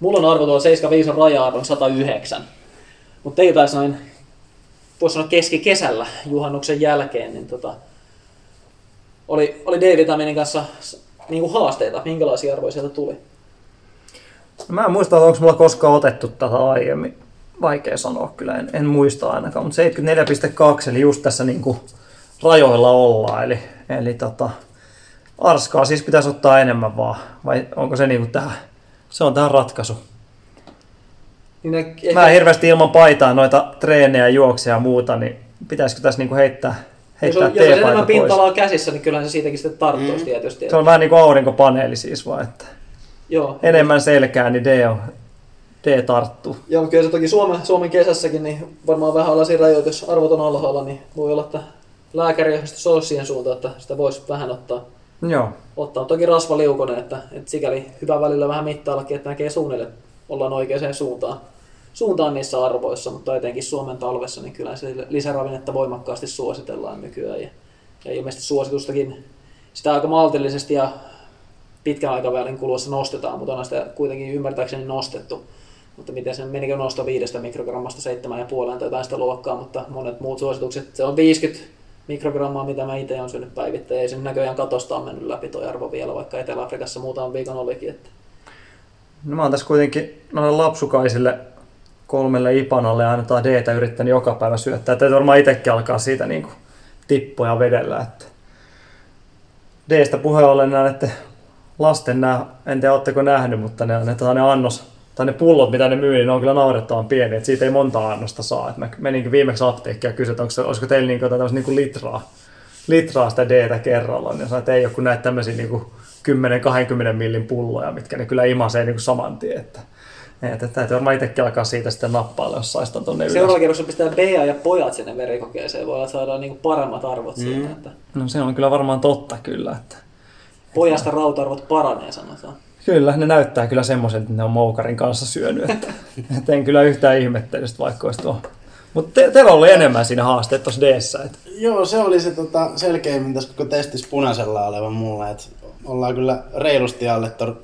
Speaker 3: mulla on arvo tuolla 75 on raja-arvo 109. Mutta teillä taisi noin, voisi sanoa keskikesällä juhannuksen jälkeen, niin tota, oli, oli D-vitamiinin kanssa niin kuin haasteita. Minkälaisia arvoja sieltä tuli?
Speaker 4: Mä en muista, onko mulla koskaan otettu tätä aiemmin vaikea sanoa kyllä, en, en muista ainakaan, mutta 74,2 eli just tässä niin kuin rajoilla ollaan, eli, eli tota, arskaa siis pitäisi ottaa enemmän vaan, vai onko se niin kuin tähän, se on tähän ratkaisu.
Speaker 3: Niin ehkä,
Speaker 4: Mä hirveästi ilman paitaa noita treenejä, juoksia ja muuta, niin pitäisikö tässä niin kuin heittää,
Speaker 3: jos
Speaker 4: heittää
Speaker 3: on, jos on enemmän
Speaker 4: pois?
Speaker 3: pinta-alaa käsissä, niin kyllähän se siitäkin sitten tarttuisi
Speaker 5: Mm.
Speaker 3: tietysti.
Speaker 4: Se on vähän niin kuin aurinkopaneeli siis vaan, että
Speaker 3: Joo.
Speaker 4: enemmän selkää, niin D, on, D tarttuu.
Speaker 3: Joo, kyllä se toki Suomen, Suomen kesässäkin, niin varmaan vähän siinä rajoitus, arvot on alhaalla, niin voi olla, että lääkäri on olisi siihen suuntaan, että sitä voisi vähän ottaa.
Speaker 4: Joo.
Speaker 3: Ottaa toki rasvaliukonen, että, että sikäli hyvä välillä vähän mittaillakin, että näkee suunnilleen ollaan oikeaan suuntaan, suuntaan niissä arvoissa, mutta etenkin Suomen talvessa, niin kyllä se lisäravinnetta voimakkaasti suositellaan nykyään. Ja, ja ilmeisesti suositustakin sitä aika maltillisesti ja pitkän aikavälin kuluessa nostetaan, mutta on sitä kuitenkin ymmärtääkseni nostettu. Mutta miten se menikö nosto 5 mikrogrammasta 7,5 tai jotain sitä luokkaa, mutta monet muut suositukset, se on 50 mikrogrammaa, mitä mä itse olen syönyt päivittäin. Ei sen näköjään katosta on mennyt läpi tuo arvo vielä, vaikka Etelä-Afrikassa muutaman viikon olikin. Että
Speaker 4: No mä oon tässä kuitenkin noille lapsukaisille kolmelle Ipanalle annetaan d yrittänyt joka päivä syöttää. Täytyy varmaan itsekin alkaa siitä niin kuin tippoja vedellä. Että D-stä puheen ollen näen, että lasten nämä, en tiedä oletteko nähnyt, mutta ne, ne, tota, ne annos, tai ne pullot, mitä ne myy, niin ne on kyllä naurettavan pieni, että siitä ei monta annosta saa. Et mä meninkin viimeksi apteekkiin ja kysyin, että onko olisiko teillä niin kuin, niin kuin litraa, litraa sitä D-tä kerrallaan. Ja sanoin, että ei ole kuin näitä tämmöisiä niin kuin 10-20 millin pulloja, mitkä ne kyllä imasee niin kuin saman tien. Että, että täytyy varmaan itsekin alkaa siitä sitten nappailla, jos saisi ton tonne ylös.
Speaker 3: Seuraavalla kerroksella pistää Bea ja pojat sinne verikokeeseen, voi olla, että saadaan niinku paremmat arvot mm. siinä. Että
Speaker 4: No se on kyllä varmaan totta kyllä. Että,
Speaker 3: pojasta rauta-arvot paranee, sanotaan.
Speaker 4: Kyllä, ne näyttää kyllä semmoisen, että ne on moukarin kanssa syönyt. Että, että en kyllä yhtään ihmettele, sitä, vaikka olisi tuo. Mutta te, teillä oli enemmän siinä haasteet tuossa d että
Speaker 5: Joo, se oli se tota, selkeimmin tässä koko testissä punaisella oleva mulla, että ollaan kyllä reilusti alle tuon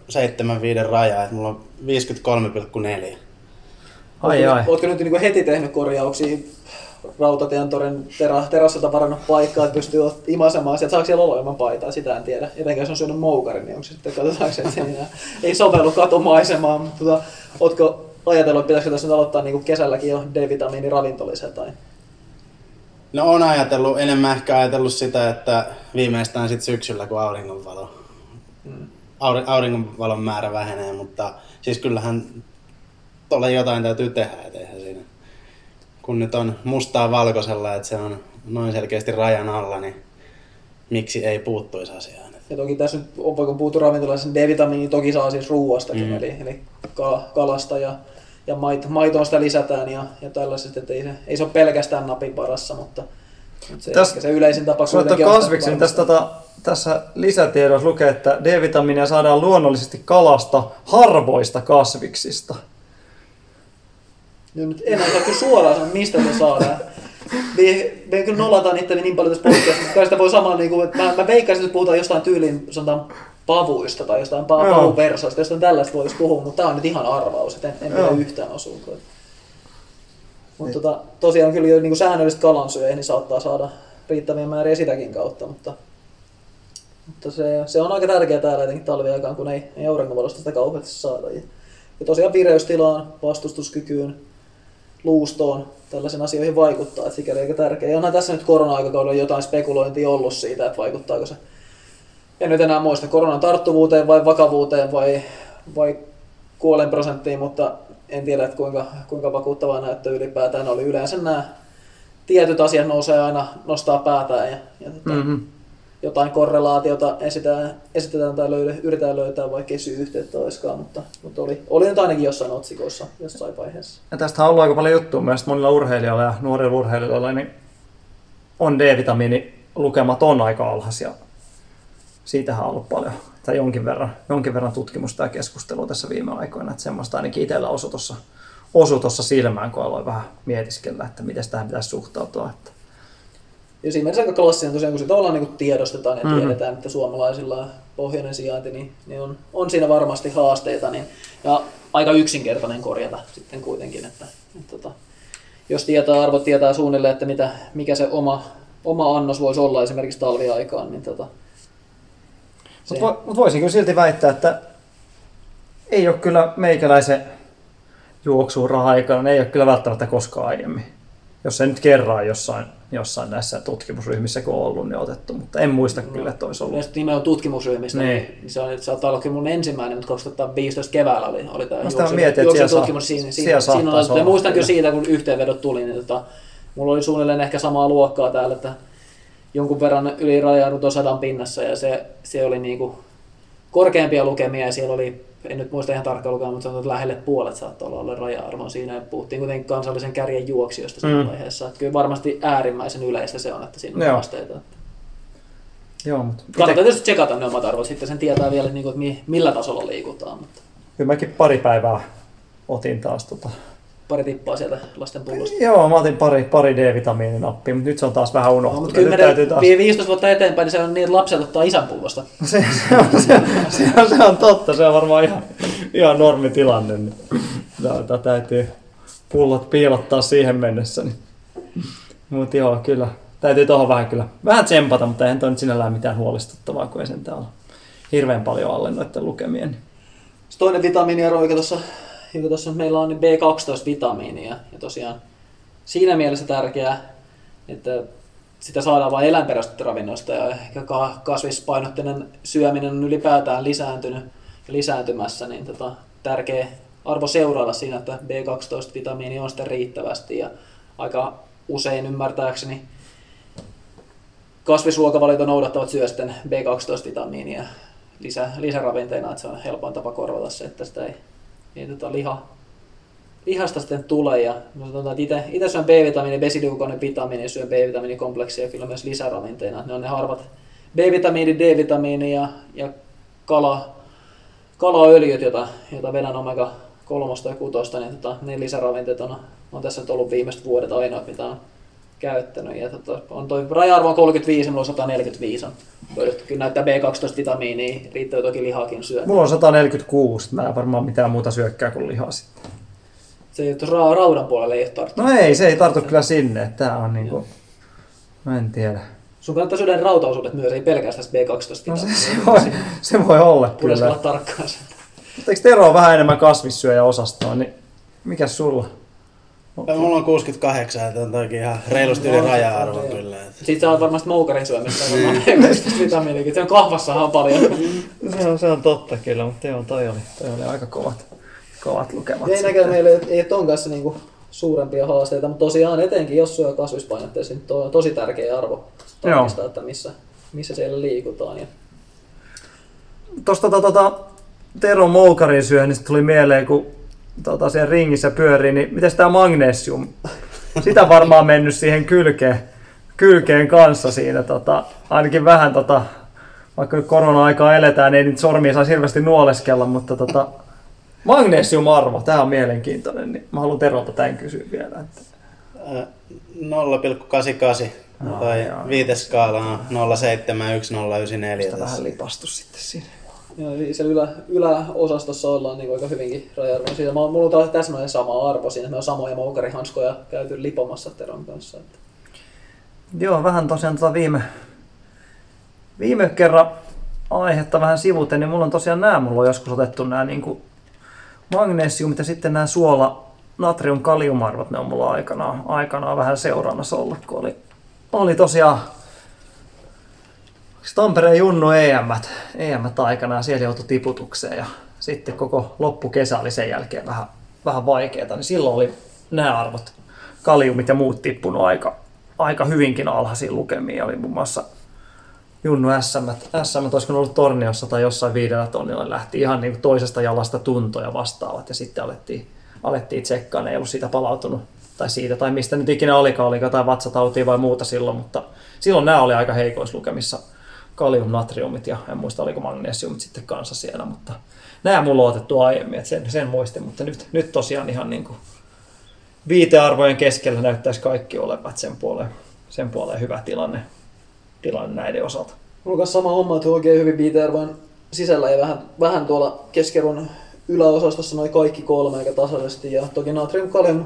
Speaker 5: 7-5 raja, että mulla on 53,4.
Speaker 4: Ai ai.
Speaker 3: Oletko nyt niinku heti tehnyt korjauksia Rautatientorin terä, terassilta varannut paikkaa, että pystyy imasemaan sieltä, saako siellä olla ilman paitaa, sitä en tiedä. Etenkin jos on syönyt moukarin, niin onko se sitten, katsotaanko se, että se enää ei sovellu katumaisemaan, mutta tota, ootko ajatellut, että pitäisikö tässä nyt aloittaa niinku kesälläkin jo D-vitamiiniravintolisä tai
Speaker 5: No on ajatellut, enemmän ehkä ajatellut sitä, että viimeistään sitten syksyllä, kun auringonvalo, auri, auringonvalon määrä vähenee, mutta siis kyllähän tuolla jotain täytyy tehdä, et eihän siinä. Kun nyt on mustaa valkoisella, että se on noin selkeästi rajan alla, niin miksi ei puuttuisi asiaan.
Speaker 3: Ja toki tässä nyt on vaikka puhuttu ravintolassa, niin D-vitamiini toki saa siis ruuastakin, mm. Eli, eli ka- kalasta ja, ja mait, maitoon sitä lisätään ja, ja tällaiset, että ei se, ei se ole pelkästään napin varassa, mutta, mutta se,
Speaker 4: Täs-
Speaker 3: ehkä se yleisin tapa kuitenkin on
Speaker 4: kasviksi, niin tässä, tota, tässä lisätiedossa lukee, että D-vitamiinia saadaan luonnollisesti kalasta harvoista kasviksista.
Speaker 3: Ja nyt en osaa suoraan sanoa, mistä se saadaan. Me, me kyllä nolataan itse niin paljon tässä podcastissa, mutta kai sitä voi samalla, niin kuin, että mä, mä veikkaisin, että puhutaan jostain tyyliin, sanotaan pavuista tai jostain pa-
Speaker 4: Joo.
Speaker 3: pavuversoista, jostain tällaista voisi puhua, mutta tämä on nyt ihan arvaus, että en, en tiedä yhtään osuuko. Mutta tota, tosiaan kyllä jo niin kuin säännöllisesti kalansyöjä, niin saattaa saada riittäviä määriä sitäkin kautta, mutta, mutta se, se, on aika tärkeää täällä etenkin talviaikaan, kun ei, ei auringonvalosta sitä kauheasti saada. Ja, ja tosiaan vireystilaan, vastustuskykyyn, luustoon, tällaisiin asioihin vaikuttaa, että sikäli aika tärkeä. Ja onhan tässä nyt korona-aikakaudella jotain spekulointia ollut siitä, että vaikuttaako se, en nyt enää muista, koronan tarttuvuuteen vai vakavuuteen vai, vai kuolen prosenttiin, mutta en tiedä, että kuinka, kuinka vakuuttavaa näyttö ylipäätään oli. Yleensä nämä tietyt asiat nousee aina, nostaa päätään ja, ja tota, mm-hmm. Jotain korrelaatiota esitetään, esitetään tai löydä, yritetään löytää, vaikka ei syy-yhteyttä olisikaan, mutta, mutta oli, oli nyt ainakin jossain otsikossa jossain vaiheessa.
Speaker 4: Ja tästä on ollut aika paljon juttua myös monilla urheilijoilla ja nuorilla urheilijoilla, niin on D-vitamiini lukemat on aika alhaisia. Siitähän on ollut paljon, tai jonkin verran, jonkin verran tutkimusta ja keskustelua tässä viime aikoina, että semmoista ainakin itsellä osui tuossa osu tuossa silmään, kun aloin vähän mietiskellä, että miten tähän pitäisi suhtautua. Että
Speaker 3: Ja siinä mielessä aika klassinen tosiaan, kun sitä ollaan niin tiedostetaan ja
Speaker 4: Mhm.
Speaker 3: tiedetään, että suomalaisilla on pohjoinen sijainti, niin, niin on, on siinä varmasti haasteita. Niin, ja aika yksinkertainen korjata sitten kuitenkin, että, että, että jos tietää arvot, tietää suunnilleen, että mitä, mikä se oma, oma annos voisi olla esimerkiksi talviaikaan, niin tota, se,
Speaker 4: Mutta vo, mut voisin kyllä silti väittää, että ei ole kyllä meikäläisen juoksuura-aikana, ne ei ole kyllä välttämättä koskaan aiemmin. Jos se nyt kerran jossain, jossain näissä tutkimusryhmissä kun on ollut, niin otettu, mutta en muista no. kyllä, että olisi ollut.
Speaker 3: Yleensä nimenomaan tutkimusryhmistä,
Speaker 4: Niin.
Speaker 3: niin, se, on, se saattaa olla kyllä mun ensimmäinen, mutta 2015 keväällä oli, oli tämä
Speaker 4: Mä sitä mietin, siellä
Speaker 3: tutkimus.
Speaker 4: saa-
Speaker 3: Siinä, siinä, siinä ja
Speaker 4: olla,
Speaker 3: muistan kyllä siitä, kun yhteenvedot tuli, niin tota, mulla oli suunnilleen ehkä samaa luokkaa täällä, että jonkun verran yli rajaudut on sadan pinnassa ja se, se oli niinku korkeampia lukemia ja siellä oli, en nyt muista ihan tarkkaan lukea, mutta sanotaan, että lähelle puolet saattoi olla, olla raja-arvon siinä ja puhuttiin kuitenkin kansallisen kärjen juoksijoista siinä
Speaker 4: Mm.
Speaker 3: vaiheessa. Että kyllä varmasti äärimmäisen yleistä se on, että siinä on
Speaker 4: Joo.
Speaker 3: haasteita.
Speaker 4: Joo, mutta
Speaker 3: Kannattaa tietysti tsekata ne omat arvot, sitten sen tietää vielä, niin että mi- millä tasolla liikutaan, mutta
Speaker 4: kyllä mäkin pari päivää otin taas tota.
Speaker 3: Pari tippaa sieltä lasten pullosta.
Speaker 4: Joo, mä otin pari, pari D-vitamiininappia, mutta nyt se on taas vähän
Speaker 3: No,
Speaker 4: unohtunut.
Speaker 3: mutta
Speaker 4: Nyt
Speaker 3: 10,
Speaker 4: täytyy taas...
Speaker 3: 15 vuotta eteenpäin, niin se on niin, että lapset ottaa isän pullosta.
Speaker 4: Se, se, on, se, se, on, se on totta, se on varmaan ihan, ihan normitilanne. Niin. Tätä täytyy pullot piilottaa siihen mennessä. Niin. Mutta joo, kyllä. Täytyy tuohon vähän kyllä vähän tsempata, mutta eihän toi nyt sinällään mitään huolestuttavaa, kun ei sen täällä hirveän paljon alle noiden lukemien.
Speaker 3: Toinen vitamiiniero, joka tuossa, joka tuossa meillä on, niin B12-vitamiinia. Ja tosiaan siinä mielessä tärkeää, että sitä saadaan vain eläinperäisestä ravinnosta ja ehkä ka- kasvispainotteinen syöminen on ylipäätään lisääntynyt ja lisääntymässä, niin tota, tärkeä arvo seurailla siinä, että B12-vitamiini on sitten riittävästi ja aika usein ymmärtääkseni kasvisruokavaliota noudattavat syö sitten B12-vitamiinia lisä, lisäravinteena, että se on helpoin tapa korvata se, että sitä ei, ei tota liha, lihasta sitten tule. Ja no sanotaan, että itse, itse syön B-vitamiini, vesileukoinen vitamiini ja syön B-vitamiinikompleksia kyllä myös lisäravinteina. Ne on ne harvat B-vitamiini, D-vitamiini ja, ja kala, kalaöljyt, jota, jota vedän omega kolmosta ja kutosta, niin tota, ne lisäravinteet on, on tässä nyt ollut viimeiset vuodet ainoat, mitä on käyttänyt. Ja tota, on toi raja-arvo on 35, mulla on 145 on löydetty. Kyllä näyttää B12-vitamiinia, riittää toki lihaakin syö.
Speaker 4: Mulla on 146, mä en varmaan mitään muuta syökkää kuin lihaa sitten.
Speaker 3: Se ei ra- raudan puolelle ei ole tarttunut.
Speaker 4: No ei, se ei tartu kyllä sinne. Tää on niinku, mä en tiedä.
Speaker 3: Sun kannattaa syödä rautaosuudet myös, ei pelkästään sitä B12
Speaker 4: No se, se, voi, se voi olla
Speaker 3: Kyllä. olla tarkkaan sen.
Speaker 4: Mutta eikö Tero vähän enemmän kasvissyöjä-osastoa, niin mikäs sulla?
Speaker 5: Ja mulla on 68, että on toki ihan reilusti yli raja-arvo kyllä.
Speaker 3: Sitten sä oot varmasti moukarin syömistä, varmaan B12 vitamiinikin. Se on kahvassahan on paljon.
Speaker 4: Se on, se on totta kyllä, mutta joo, toi oli, toi oli aika kovat, kovat lukemat.
Speaker 3: ei näkään meillä ei, ton kanssa niinku suurempia haasteita, mutta tosiaan etenkin jos syö kasvispainotteisia, niin toi on tosi tärkeä arvo tarkistaa, että missä, missä siellä liikutaan. Ja
Speaker 4: Tuosta tota, Tero Moukarin syönnistä tuli mieleen, kun tota, siellä ringissä pyörii, niin miten tämä magnesium? Sitä varmaan mennyt siihen kylkeen, kylkeen kanssa siinä, tota, ainakin vähän tota, vaikka nyt korona-aikaa eletään, niin ei niitä sormia saisi hirveästi nuoleskella, mutta tota, magnesiumarvo, tämä on mielenkiintoinen, niin mä haluan Terolta tämän kysyä vielä. Että,
Speaker 5: Ää, 0,88.
Speaker 4: Aa,
Speaker 5: Tai
Speaker 4: joo.
Speaker 5: viiteskaala on 0,71094.
Speaker 4: sitä vähän
Speaker 5: tässä.
Speaker 4: lipastus sitten siinä.
Speaker 3: Joo, eli siellä ylä, yläosastossa ollaan niin aika hyvinkin raja Siitä mä, mulla on taas täsmälleen sama arvo siinä. Me on samoja moukarihanskoja käyty lipomassa Teron kanssa. Että.
Speaker 4: Joo, vähän tosiaan tota viime, viime kerran aihetta vähän sivuten, niin mulla on tosiaan nämä, mulla on joskus otettu nämä niin kuin magnesiumit ja sitten nämä suola, natrium, kaliumarvot, ne on mulla aikanaan, aikanaan vähän seurannassa ollut, kun oli, oli tosiaan Tampereen Junnu EM, EM aikanaan, siellä joutui tiputukseen ja sitten koko loppukesä oli sen jälkeen vähän, vähän vaikeaa, niin silloin oli nämä arvot, kaliumit ja muut tippunut aika, aika hyvinkin alhaisiin lukemiin. Oli muun muassa Junnu SM, SM olisiko ollut Torniossa tai jossain viidellä tonnilla, lähti ihan niin toisesta jalasta tuntoja vastaavat ja sitten alettiin, alettiin tsekkaa, ne ei ollut siitä palautunut tai siitä, tai mistä nyt ikinä olikaan, oliko jotain vatsatautia vai muuta silloin, mutta silloin nämä oli aika heikoislukemissa, kalium, natriumit ja en muista oliko magnesiumit sitten kanssa siellä, mutta nämä mulla on otettu aiemmin, että sen, sen muistin, mutta nyt, nyt tosiaan ihan niin kuin viitearvojen keskellä näyttäisi kaikki olevat sen puoleen, sen puoleen hyvä tilanne, tilanne näiden osalta.
Speaker 3: Mulla on sama homma, että oikein hyvin viitearvoin sisällä ja vähän, vähän tuolla keskerun yläosastossa noin kaikki kolme aika tasaisesti. Ja toki natrium, kalium,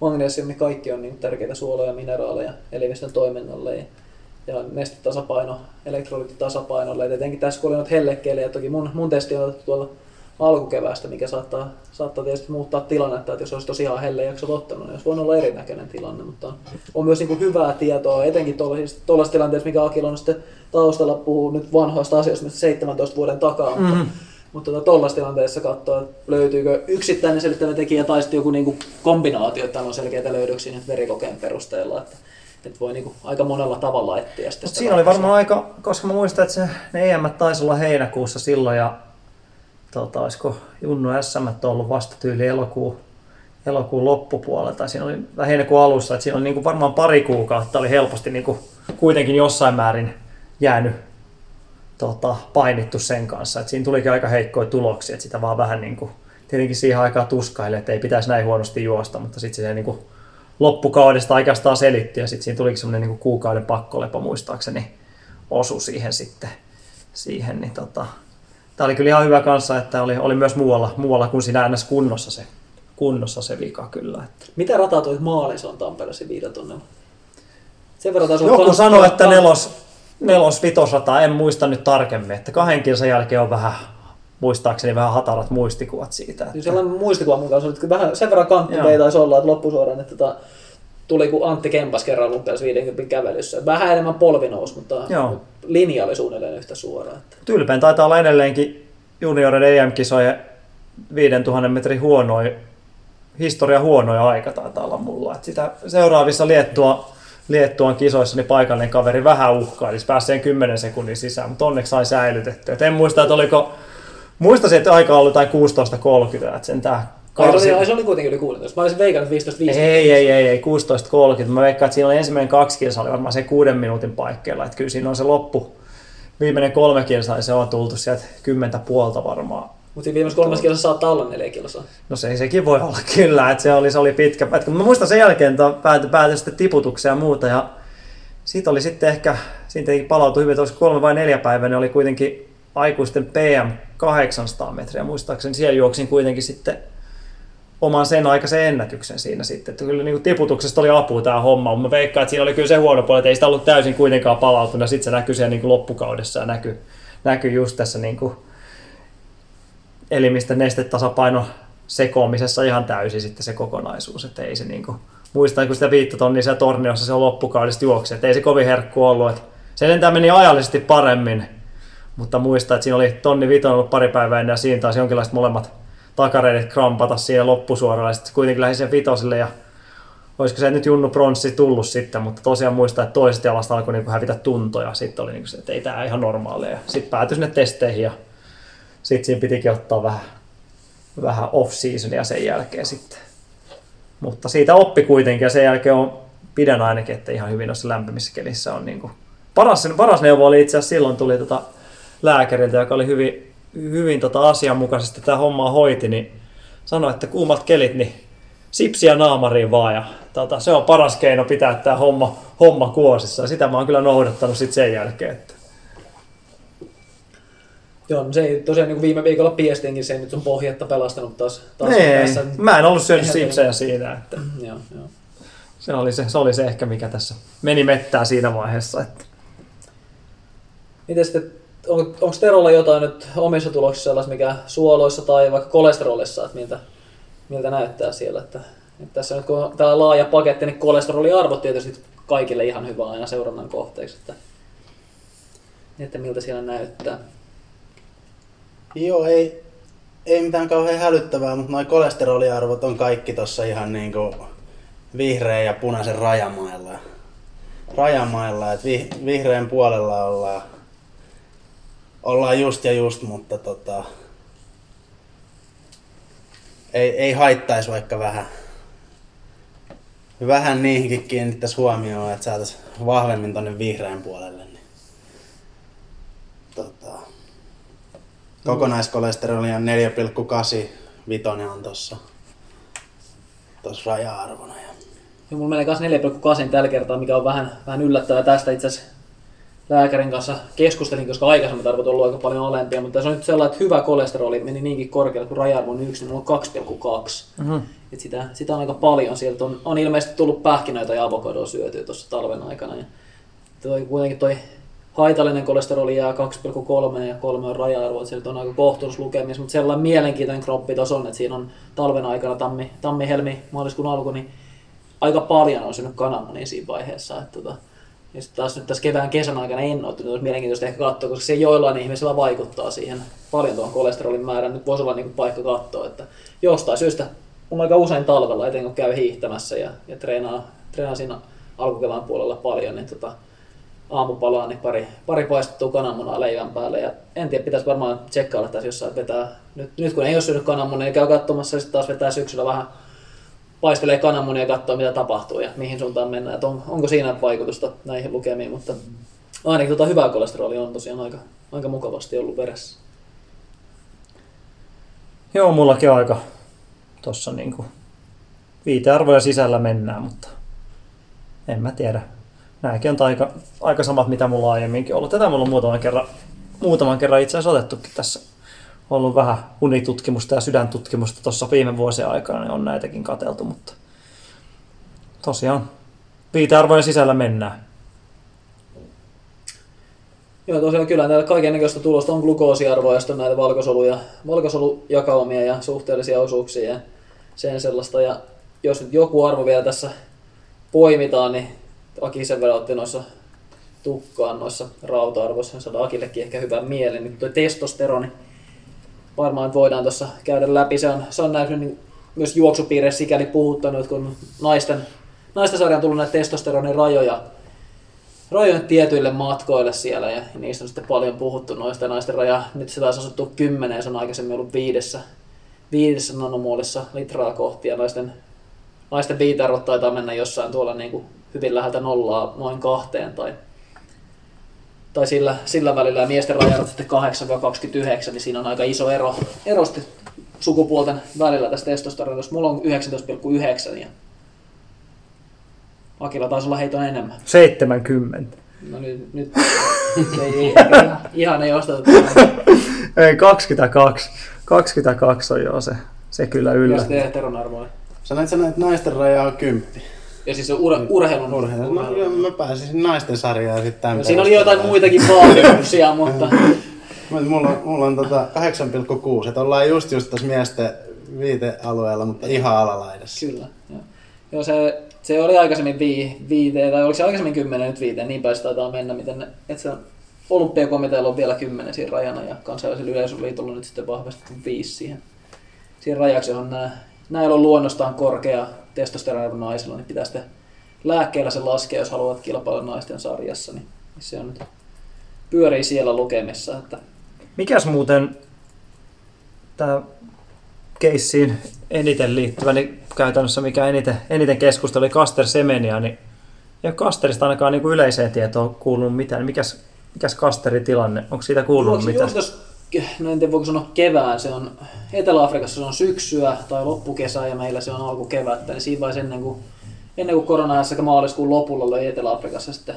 Speaker 3: magnesium, niin kaikki on niin tärkeitä suoloja, mineraaleja elimistön toiminnalle. Ja, ja nestetasapaino, elektrolyyttitasapainolle. Et etenkin tässä kun oli noita hellekkeille, ja toki mun, mun testi on otettu tuolla alkukeväästä, mikä saattaa, saattaa tietysti muuttaa tilannetta, että jos olisi tosiaan helle jaksot ottanut, niin olisi voinut olla erinäköinen tilanne, mutta on, on myös niin kuin hyvää tietoa, etenkin tuollaisessa tilanteessa, mikä Akil on sitten taustalla puhuu nyt vanhoista asioista, mistä 17 vuoden takaa, mm-hmm. mutta mutta tuollaisessa tilanteessa katsoa, että löytyykö yksittäinen selittävä tekijä tai sitten joku niin kuin kombinaatio, että on selkeitä löydöksiä nyt verikokeen perusteella. Että, että voi niin kuin aika monella tavalla etsiä
Speaker 4: sitä. siinä oli varmaan aika, koska mä muistan, että se, ne EM taisi olla heinäkuussa silloin ja tota, olisiko Junnu SM ollut vasta tyyli elokuun, elokuun loppupuolella tai siinä oli heinäkuun alussa, että siinä oli niin kuin varmaan pari kuukautta oli helposti niin kuin kuitenkin jossain määrin jäänyt tota, painittu sen kanssa. Et siinä tulikin aika heikkoja tuloksia, että sitä vaan vähän niin kuin, tietenkin siihen aikaan tuskaille, että ei pitäisi näin huonosti juosta, mutta sitten se niin kuin, loppukaudesta oikeastaan selitti ja sitten siinä tulikin semmoinen niin kuukauden pakkolepo muistaakseni osu siihen sitten. Siihen, niin tota, tämä oli kyllä ihan hyvä kanssa, että oli, oli myös muualla, muualla kuin siinä ns. kunnossa se, kunnossa se vika kyllä. Että.
Speaker 3: Mitä rataa toi maalissa on Tampereessa viidatunnella?
Speaker 4: Sen verran Joku sanoi, että nelos, nelos vitosrata, en muista nyt tarkemmin, että kahden kilsan jälkeen on vähän muistaakseni vähän hatarat muistikuvat siitä.
Speaker 3: Että... Sellainen muistikuva mun kanssa, että vähän sen verran kanttu ei taisi olla, että loppusuoraan, että tota, tuli kun Antti Kempas kerran lumpeasi 50 kävelyssä. Vähän enemmän polvi nousi, mutta Joo. linja oli suunnilleen yhtä suora. Että...
Speaker 4: Tylpeen taitaa olla edelleenkin junioreiden EM-kisojen 5000 metrin huonoja, historia huonoja aika taitaa olla mulla. Että sitä seuraavissa Liettua Liettuan kisoissa niin paikallinen kaveri vähän uhkaili, pääsi 10 sekunnin sisään, mutta onneksi sai säilytetty. Et en muista, että oliko, muistasin, että aika oli jotain 16.30, että sen tää
Speaker 3: Karsi... Ai, se oli kuitenkin yli 16. Mä olisin veikannut 15
Speaker 4: Ei, ei, ei, ei 16.30. Mä veikkaan, että siinä oli ensimmäinen kaksi kilsaa, oli varmaan se kuuden minuutin paikkeilla. Että kyllä siinä on se loppu, viimeinen kolme kilsaa, niin se on tultu sieltä kymmentä puolta varmaan
Speaker 3: mutta viimeisessä kolmas kilsa saattaa olla neljä kilsaa.
Speaker 4: No se, sekin voi olla kyllä, että se oli, se oli pitkä pätkä. Mä muistan sen jälkeen, että päätyi, päätyi sitten tiputuksia ja muuta. Ja siitä oli sitten ehkä, siitä palautui hyvin, että olisi kolme vai neljä päivää, ne oli kuitenkin aikuisten PM 800 metriä. Muistaakseni siellä juoksin kuitenkin sitten oman sen aikaisen ennätyksen siinä sitten. Että kyllä niin kuin tiputuksesta oli apua tämä homma, mutta mä veikkaan, että siinä oli kyllä se huono puoli, että ei sitä ollut täysin kuitenkaan palautunut. Sitten se näkyy siellä niin kuin loppukaudessa ja näkyy, näkyy just tässä niin kuin elimisten nestetasapaino sekoamisessa ihan täysin sitten se kokonaisuus, että ei se niinku, muistan kun sitä viittatonnia siellä torniossa se loppukaudesta juoksi, että ei se kovin herkku ollut, että se lentää meni ajallisesti paremmin, mutta muista, että siinä oli tonni viton ollut pari päivää ennen ja siinä taas jonkinlaiset molemmat takareidet krampata siinä loppusuoralla sitten kuitenkin lähdin sen vitosille ja olisiko se nyt Junnu Pronssi tullut sitten, mutta tosiaan muista, että toisesta jalasta alkoi niin hävitä tuntoja. Sitten oli niin se, että ei tämä ihan normaalia. Sitten päätyi sinne testeihin ja sitten siinä pitikin ottaa vähän, vähän off-seasonia sen jälkeen sitten. Mutta siitä oppi kuitenkin ja sen jälkeen on pidän ainakin, että ihan hyvin noissa lämpimissä kelissä on niin kuin, paras, paras neuvo oli itse asiassa silloin tuli tota lääkäriltä, joka oli hyvin, hyvin tota asianmukaisesti tämä hommaa hoiti, niin sanoi, että kuumat kelit, niin sipsiä naamariin vaan ja tota, se on paras keino pitää tämä homma, homma kuosissa ja sitä mä oon kyllä noudattanut sitten sen jälkeen. Että
Speaker 3: Joo, no se ei tosiaan niin kuin viime viikolla piestinkin se nyt sun pohjatta pelastanut taas. taas
Speaker 4: ei, tässä. Mä en ollut syönyt sipsejä siinä. Että
Speaker 3: joo, joo.
Speaker 4: Se, oli se, se oli se ehkä, mikä tässä meni mettää siinä vaiheessa. Että.
Speaker 3: Miten sitten, on, onko Terolla jotain nyt omissa tuloksissa sellaista, mikä suoloissa tai vaikka kolesterolissa, että miltä, miltä näyttää siellä? Että, että tässä nyt kun on tämä laaja paketti, niin kolesteroliarvot tietysti kaikille ihan hyvä aina seurannan kohteeksi, että, että miltä siellä näyttää.
Speaker 5: Joo, ei, ei mitään kauhean hälyttävää, mutta noin kolesteroliarvot on kaikki tossa ihan niinku vihreän ja punaisen rajamailla. Rajamailla, että vi, vihreän puolella ollaan, ollaan just ja just, mutta tota, ei, ei haittaisi vaikka vähän, vähän niihinkin kiinnittäisi huomioon, että saataisiin vahvemmin tonne vihreän puolelle. Niin, tota, Kokonaiskolesteroli on 4,8, vitonen on tossa raja-arvona. Ja...
Speaker 3: Mulla menee kanssa 4,8 tällä kertaa, mikä on vähän, vähän yllättävää tästä itse asiassa lääkärin kanssa keskustelin, koska aikaisemmin arvot on ollut aika paljon alempia, mutta se on nyt sellainen, että hyvä kolesteroli meni niinkin korkealle, kun raja-arvo on 1, niin on 2,2. Mm-hmm. Et sitä, sitä on aika paljon. Sieltä on, on ilmeisesti tullut pähkinöitä ja avokadoa syötyä tuossa talven aikana. Ja toi, kuitenkin toi haitallinen kolesteroli jää 2,3 ja 3 on raja-arvo, että nyt on aika kohtuullisuus lukemissa, mutta sellainen mielenkiintoinen kroppi tuossa on, että siinä on talven aikana, tammi, tammi helmi, maaliskuun alku, niin aika paljon on syönyt kananmunia siinä vaiheessa. Että tota, ja sitten taas nyt tässä kevään kesän aikana en ole, olisi mielenkiintoista ehkä katsoa, koska se joillain ihmisillä vaikuttaa siihen paljon tuon kolesterolin määrän. Nyt voisi olla niin kuin paikka katsoa, että jostain syystä on aika usein talvella, etenkin kun käy hiihtämässä ja, ja treenaa, treenaa siinä alkukevään puolella paljon, niin tota, aamupalaa, niin pari, pari paistettua kananmunaa leivän päälle. Ja en tiedä, pitäisi varmaan tsekkailla tässä jossain, että vetää, nyt, nyt kun ei ole syönyt kananmunia, niin käy katsomassa ja sitten taas vetää syksyllä vähän paistelee kananmunia ja katsoo, mitä tapahtuu ja mihin suuntaan mennään. On, onko siinä vaikutusta näihin lukemiin, mutta ainakin tota hyvää kolesterolia on tosiaan aika, aika mukavasti ollut veressä.
Speaker 4: Joo, mullakin aika tuossa niinku viitearvoja sisällä mennään, mutta en mä tiedä. Nämäkin on aika, aika samat, mitä mulla aiemminkin ollut. Tätä mulla on muutaman kerran, muutaman kerran itse asiassa otettukin tässä. Ollut vähän unitutkimusta ja sydäntutkimusta tuossa viime vuosien aikana, niin on näitäkin kateltu, mutta tosiaan viitearvojen sisällä mennään.
Speaker 3: Joo, tosiaan kyllä näillä kaikennäköistä tulosta on glukoosiarvoja, sitten näitä valkosoluja, valkosolujakaumia ja suhteellisia osuuksia ja sen sellaista. Ja jos nyt joku arvo vielä tässä poimitaan, niin Aki sen verran otti noissa tukkaan noissa rauta-arvoissa, saada Akillekin ehkä hyvän mielen, niin tuo testosteroni varmaan voidaan tuossa käydä läpi. Se on, se on näkynyt niin myös juoksupiireissä sikäli puhuttanut, kun naisten, naisten sarjan tullut näitä testosteronin rajoja, rajoja tietyille matkoille siellä ja niistä on sitten paljon puhuttu noista naisten raja. Nyt se taisi asuttu kymmeneen, se on aikaisemmin ollut viidessä, viidessä nanomuolissa litraa kohti ja naisten, naisten viitearvot taitaa mennä jossain tuolla niin kuin hyvin läheltä nollaa noin kahteen tai, tai sillä, sillä välillä ja miesten rajat sitten 8-29, niin siinä on aika iso ero, ero sitten sukupuolten välillä tästä testosteronista. Mulla on 19,9 ja Akilla taisi olla heiton enemmän.
Speaker 4: 70.
Speaker 3: No nyt, nyt ei, ei, ihan, ihan ei osteta.
Speaker 4: Ei, 22. 22 on jo se, se kyllä
Speaker 3: Ja
Speaker 4: yllä.
Speaker 3: sitten heteronarvoja.
Speaker 5: Sanoit sä, että naisten raja on kymppi.
Speaker 3: Ja siis se ur, urheilun.
Speaker 5: Urheilu. No, joo, mä pääsisin naisten sarjaan sitten tämän
Speaker 3: No, siinä oli jotain muitakin vaatimuksia, mutta
Speaker 5: Mut Mulla on, mulla on tota 8,6, että ollaan just just tässä miesten viitealueella, mutta ihan alalaidassa.
Speaker 3: kyllä. Joo. Joo, se, se oli aikaisemmin vii, viiteen, tai oliko se aikaisemmin kymmenen nyt viiteen, niin se taitaa mennä, miten ne, että se on olympiakomitealla on vielä kymmenen siinä rajana ja kansainvälisellä yleisöliitolla on nyt sitten vahvistettu viisi siihen, siihen rajaksi, johon nämä, näillä on luonnostaan korkea testosteron naisilla, niin pitää sitten lääkkeellä se laskea, jos haluat kilpailla naisten sarjassa, niin se on nyt pyörii siellä lukemissa, että
Speaker 4: Mikäs muuten tämä keissiin eniten liittyvä, niin käytännössä mikä eniten, eniten keskusteli Kaster Semenia, niin ei ole Kasterista ainakaan niin kuin yleiseen tietoon kuulunut mitään. Mikäs, mikäs Kasterin tilanne? Onko siitä kuulunut mitään?
Speaker 3: No en tiedä voiko sanoa kevään, se on Etelä-Afrikassa se on syksyä tai loppukesää ja meillä se on alkukevättä, niin siinä vaiheessa ennen kuin, ennen kuin korona sekä maaliskuun lopulla oli Etelä-Afrikassa sitten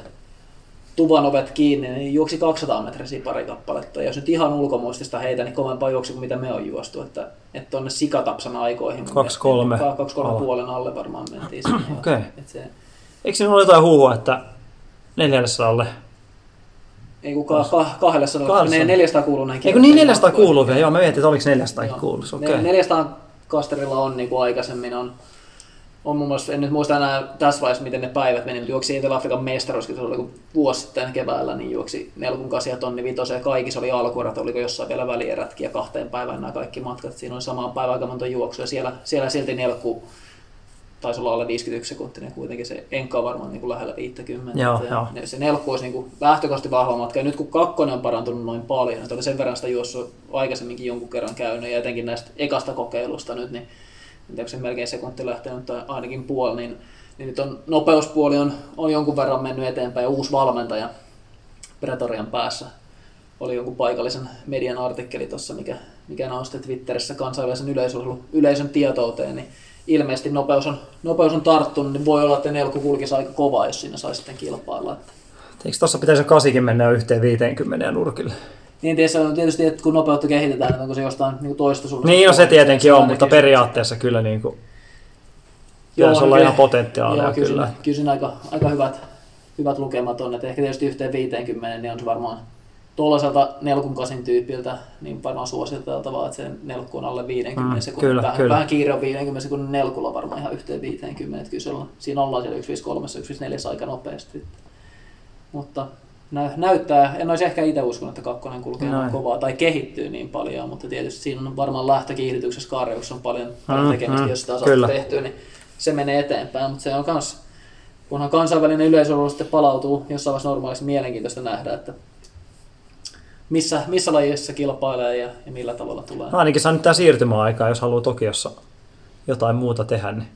Speaker 3: tuvan ovet kiinni, niin juoksi 200 metriä pari kappaletta. Ja jos nyt ihan ulkomuistista heitä, niin kovempaa juoksi kuin mitä me on juostu. Että, että tonne sikatapsan aikoihin. mun
Speaker 4: Kaksi
Speaker 3: mielestä-
Speaker 4: kolme
Speaker 3: ka- Kaksi kolme
Speaker 4: alle.
Speaker 3: puolen alle varmaan mentiin.
Speaker 4: Okei.
Speaker 3: Et se,
Speaker 4: Eikö siinä ole jotain huhua, että 400
Speaker 3: ei kun ka- ka- kahdelle sanoa,
Speaker 4: Kahdelle
Speaker 3: ne 400 kuuluu näin
Speaker 4: Eikö niin 400
Speaker 3: matkoihin.
Speaker 4: kuuluu vielä? Joo, mä mietin, että oliko 400
Speaker 3: Joo.
Speaker 4: kuuluu. Okei.
Speaker 3: Okay. 400 kasterilla on niin kuin aikaisemmin on, on mun mielestä, en nyt muista enää tässä vaiheessa, miten ne päivät meni, mutta juoksi Etelä-Afrikan mestaruuskin, se oli vuosi sitten keväällä, niin juoksi 48 tonni vitosen ja kaikissa oli alkuerät, oliko jossain vielä välierätkin ja kahteen päivään nämä kaikki matkat. Siinä oli samaan päivään aika monta juoksua ja siellä, siellä silti nelkku taisi olla alle 51 sekuntinen kuitenkin se enka on varmaan niin kuin lähellä 50.
Speaker 4: Joo,
Speaker 3: ja
Speaker 4: joo.
Speaker 3: se nelkku olisi niin kuin lähtökohtaisesti vahva matka. Ja nyt kun kakkonen on parantunut noin paljon, että oli sen verran sitä juossut aikaisemminkin jonkun kerran käynyt ja etenkin näistä ekasta kokeilusta nyt, niin en se melkein sekunti lähtenyt tai ainakin puoli, niin, niin nyt on nopeuspuoli on, on jonkun verran mennyt eteenpäin ja uusi valmentaja Pretorian päässä oli jonkun paikallisen median artikkeli tuossa, mikä, mikä nosti Twitterissä kansainvälisen yleisön, yleisön tietouteen, niin ilmeisesti nopeus on, nopeus on tarttunut, niin voi olla, että Nelku kulkisi aika kovaa, jos siinä saisi sitten kilpailla. Että.
Speaker 4: Eikö tuossa pitäisi kasikin mennä yhteen 50 ja nurkille?
Speaker 3: Niin tietysti, on tietysti, että kun nopeutta kehitetään, että onko se jostain niin toista suunnasta.
Speaker 4: Niin, no se tietenkin on, mutta periaatteessa kyllä niin kuin, pitäisi olla
Speaker 3: kyllä-
Speaker 4: ihan potentiaalia
Speaker 3: joo, kyllä.
Speaker 4: kyllä.
Speaker 3: Siinä aika, aika hyvät, hyvät lukemat on, että ehkä tietysti yhteen 50, niin on se varmaan tuollaiselta nelkun kasin tyypiltä, niin varmaan suositeltavaa, että se nelkku on alle 50
Speaker 4: Mm,
Speaker 3: sekunnin.
Speaker 4: kyllä,
Speaker 3: vähän,
Speaker 4: kyllä.
Speaker 3: vähän kiire on 50 sekunnin nelkulla varmaan ihan yhteen 50, että kyllä se on, siinä ollaan siellä 153, 154 aika nopeasti. Mutta nä- näyttää, en olisi ehkä itse uskonut, että kakkonen kulkee noin kovaa tai kehittyy niin paljon, mutta tietysti siinä on varmaan lähtökiihdytyksessä Karjussa on paljon, paljon
Speaker 4: Mm,
Speaker 3: tekemistä,
Speaker 4: mm,
Speaker 3: jos sitä saatu tehtyä, niin se menee eteenpäin, mutta se on kans, kunhan kansainvälinen yleisö sitten palautuu jossain vaiheessa normaaliksi mielenkiintoista nähdä, että missä, missä lajissa kilpailee ja, ja millä tavalla tulee.
Speaker 4: No ainakin saa nyt tää siirtymäaikaa, jos haluaa Tokiossa jotain muuta tehdä. Niin.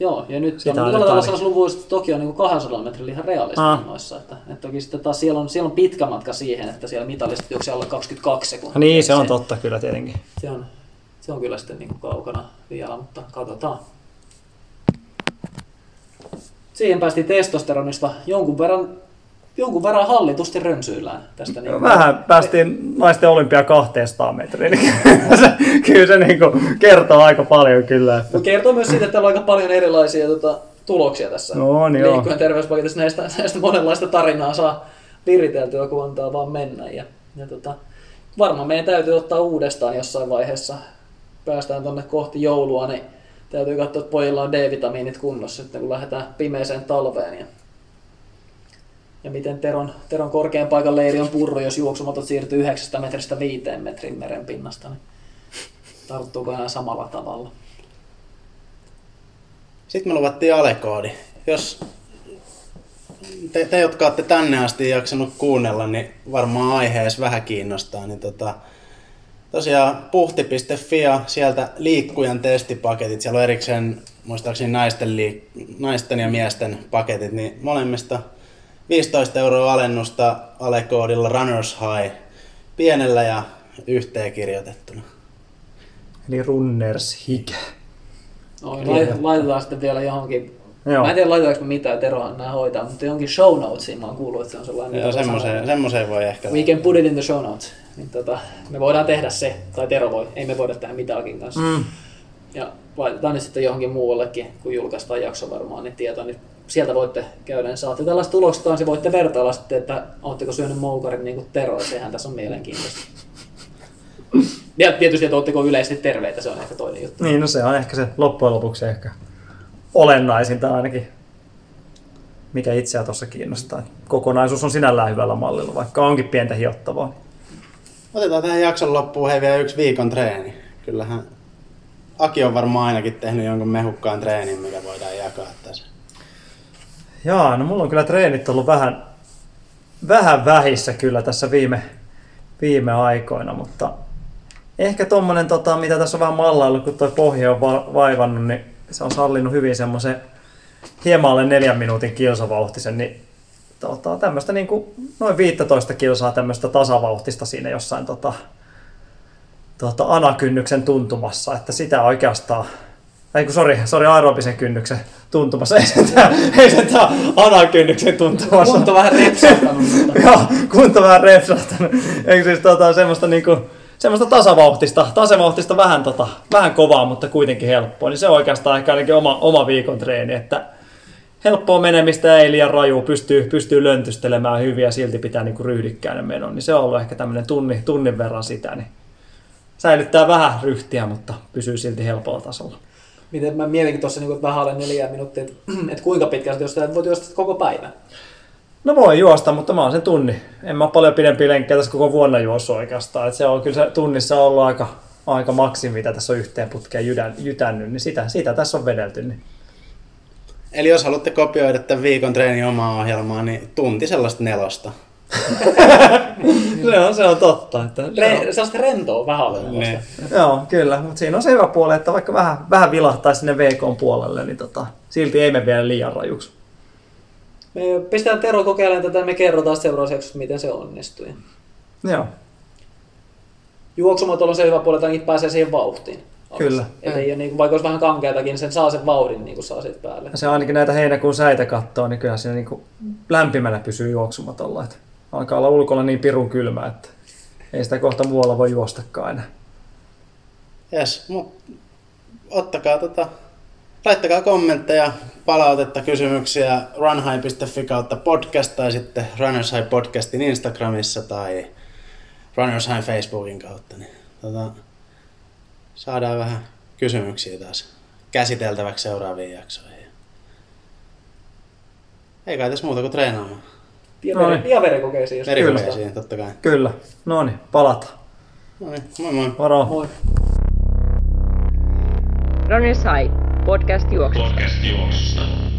Speaker 3: Joo, ja nyt
Speaker 4: Sitä
Speaker 3: on tällä tavalla luvuissa, että Tokio on niin 200 metrillä ihan realisti
Speaker 4: Ah.
Speaker 3: noissa. Että, että toki sitten taas siellä on, siellä on pitkä matka siihen, että siellä mitalistit juoksee alle 22 sekuntia.
Speaker 4: Niin, se on
Speaker 3: se,
Speaker 4: totta kyllä tietenkin.
Speaker 3: Se on, se on kyllä sitten niin kuin kaukana vielä, mutta katsotaan. Siihen päästiin testosteronista jonkun verran, jonkun verran hallitusti rönsyillään tästä. Niin
Speaker 4: Vähän päästiin naisten olympia 200 metriin. niin kyllä se, niin kuin kertoo aika paljon kyllä. Että.
Speaker 3: Mutta kertoo myös siitä, että täällä on aika paljon erilaisia tota, tuloksia tässä
Speaker 4: No joo.
Speaker 3: liikkujen terveyspaketissa. Näistä, näistä monenlaista tarinaa saa viriteltyä, kun antaa vaan mennä. Ja, ja tota, varmaan meidän täytyy ottaa uudestaan jossain vaiheessa. Päästään tuonne kohti joulua, niin täytyy katsoa, että pojilla on D-vitamiinit kunnossa sitten, kun lähdetään pimeeseen talveen. Ja, ja miten Teron, Teron korkean paikan leiri on purru, jos juoksumatot siirtyy 9 metristä 5 metrin meren pinnasta. Niin tarttuuko enää samalla tavalla?
Speaker 5: Sitten me luvattiin alekoodi. Jos te, te, jotka olette tänne asti jaksanut kuunnella, niin varmaan aiheessa vähän kiinnostaa. Niin tota, tosiaan puhti.fi ja sieltä liikkujan testipaketit. Siellä on erikseen muistaakseni naisten, liik- naisten ja miesten paketit, niin molemmista 15 euroa alennusta alekoodilla Runners High pienellä ja yhteenkirjoitettuna.
Speaker 4: Eli runners Kyllä.
Speaker 3: lai- laitetaan sitten vielä johonkin.
Speaker 4: Joo.
Speaker 3: Mä en tiedä laitetaanko mitään, Terohan nämä hoitaa, mutta johonkin show notesiin mä oon kuullut, että se on sellainen.
Speaker 5: Joo, semmoiseen, semmoiseen voi ehkä
Speaker 3: We can put it in the show notes. Niin tota, me voidaan tehdä se, tai Tero voi, ei me voida tehdä mitään kanssa.
Speaker 4: Mm.
Speaker 3: Ja laitetaan ne sitten johonkin muuallekin, kun julkaistaan jakso varmaan, niin tieto, niin sieltä voitte käydä, niin saatte tällaista tuloksta kanssa, ja voitte vertailla sitten, että ootteko syönyt moukarin niin kuin Tero, ja sehän tässä on mielenkiintoista. Ja tietysti, että ootteko yleisesti terveitä, se on ehkä toinen juttu.
Speaker 4: Niin, no se on ehkä se loppujen lopuksi ehkä olennaisinta ainakin, mikä itseä tuossa kiinnostaa. Kokonaisuus on sinällään hyvällä mallilla, vaikka onkin pientä hiottavaa.
Speaker 5: Otetaan tähän jakson loppuun hei vielä yksi viikon treeni. Kyllähän Aki on varmaan ainakin tehnyt jonkun mehukkaan treenin, mikä voidaan jakaa tässä.
Speaker 4: Jaa, no mulla on kyllä treenit ollut vähän, vähän vähissä kyllä tässä viime, viime aikoina, mutta ehkä tommonen, tota, mitä tässä on vähän mallaillut, kun toi pohja on va- vaivannut, niin se on sallinut hyvin semmoisen hieman alle neljän minuutin kilsavauhtisen, niin tota, tämmöistä niin kuin noin 15 kilsaa tämmöistä tasavauhtista siinä jossain tota, tota, anakynnyksen tuntumassa, että sitä oikeastaan ei kun sori, sori aerobisen kynnyksen tuntumassa, ei se tää, ei se tää anakynnyksen tuntumassa.
Speaker 3: Kunto vähän repsahtanut,
Speaker 4: Joo, kunto vähän repsahtanut. Eikö siis tota, semmoista niinku, semmoista tasavauhtista, tasavauhtista vähän, tota, vähän kovaa, mutta kuitenkin helppoa. Niin se on oikeastaan ehkä ainakin oma, oma viikon treeni, että helppoa menemistä ei liian raju, pystyy, pystyy löntystelemään hyvin ja silti pitää niinku ryhdikkäinen menon. Niin se on ollut ehkä tämmöinen tunni, tunnin verran sitä, niin säilyttää vähän ryhtiä, mutta pysyy silti helpolla tasolla.
Speaker 3: Miten mä mietinkin tuossa niin vähän alle neljä minuuttia, että, että kuinka pitkään sä että voit juosta koko päivän.
Speaker 4: No voi juosta, mutta mä oon sen tunni. En mä paljon pidempiä lenkkejä tässä koko vuonna juossut oikeastaan. Et se on kyllä se tunnissa ollut aika, aika maksimi, mitä tässä on yhteen putkeen jydän, jytännyt, niin sitä, sitä tässä on vedelty. Niin.
Speaker 5: Eli jos haluatte kopioida tämän viikon treenin omaa ohjelmaa, niin tunti sellaista nelosta.
Speaker 4: Se, on, se on totta. Että,
Speaker 3: Re, sellaista rentoa vähän alle.
Speaker 5: Niin.
Speaker 4: Joo, kyllä, mutta siinä on se hyvä puoli, että vaikka vähän, vähän vilahtaa sinne VK puolelle, niin tota, silti ei me vielä liian rajuksi.
Speaker 3: Me pistetään Tero kokeilemaan tätä ja me kerrotaan seuraavaksi miten se onnistui.
Speaker 4: Joo,
Speaker 3: Juoksumotolla on se hyvä puoli, että ainakin pääsee siihen vauhtiin.
Speaker 4: Kyllä.
Speaker 3: Et ei ole, niin kuin, vaikka olisi vähän kankeatakin, niin sen saa sen vauhdin niin kuin saa siitä päälle.
Speaker 4: ja se ainakin näitä heinäkuun säitä katsoo, niin kyllä siinä niin lämpimänä pysyy juoksumatolla. Että alkaa olla ulkona niin pirun kylmä, että ei sitä kohta muualla voi juostakaan enää.
Speaker 5: Jes, mu- ottakaa tota laittakaa kommentteja, palautetta, kysymyksiä runhigh.fi kautta podcast tai sitten Runners High podcastin Instagramissa tai Runners High Facebookin kautta. Niin, tota, saadaan vähän kysymyksiä taas käsiteltäväksi seuraaviin jaksoihin. Ei kai tässä muuta kuin treenaamaan.
Speaker 3: Verikokeisiin, jos
Speaker 5: Verikokeisiin totta kai.
Speaker 4: Kyllä. No niin, palataan.
Speaker 5: No niin, moi moi.
Speaker 4: Moro.
Speaker 3: Moi.
Speaker 1: Runners High, podcast juoksusta.
Speaker 2: Podcast juoksusta.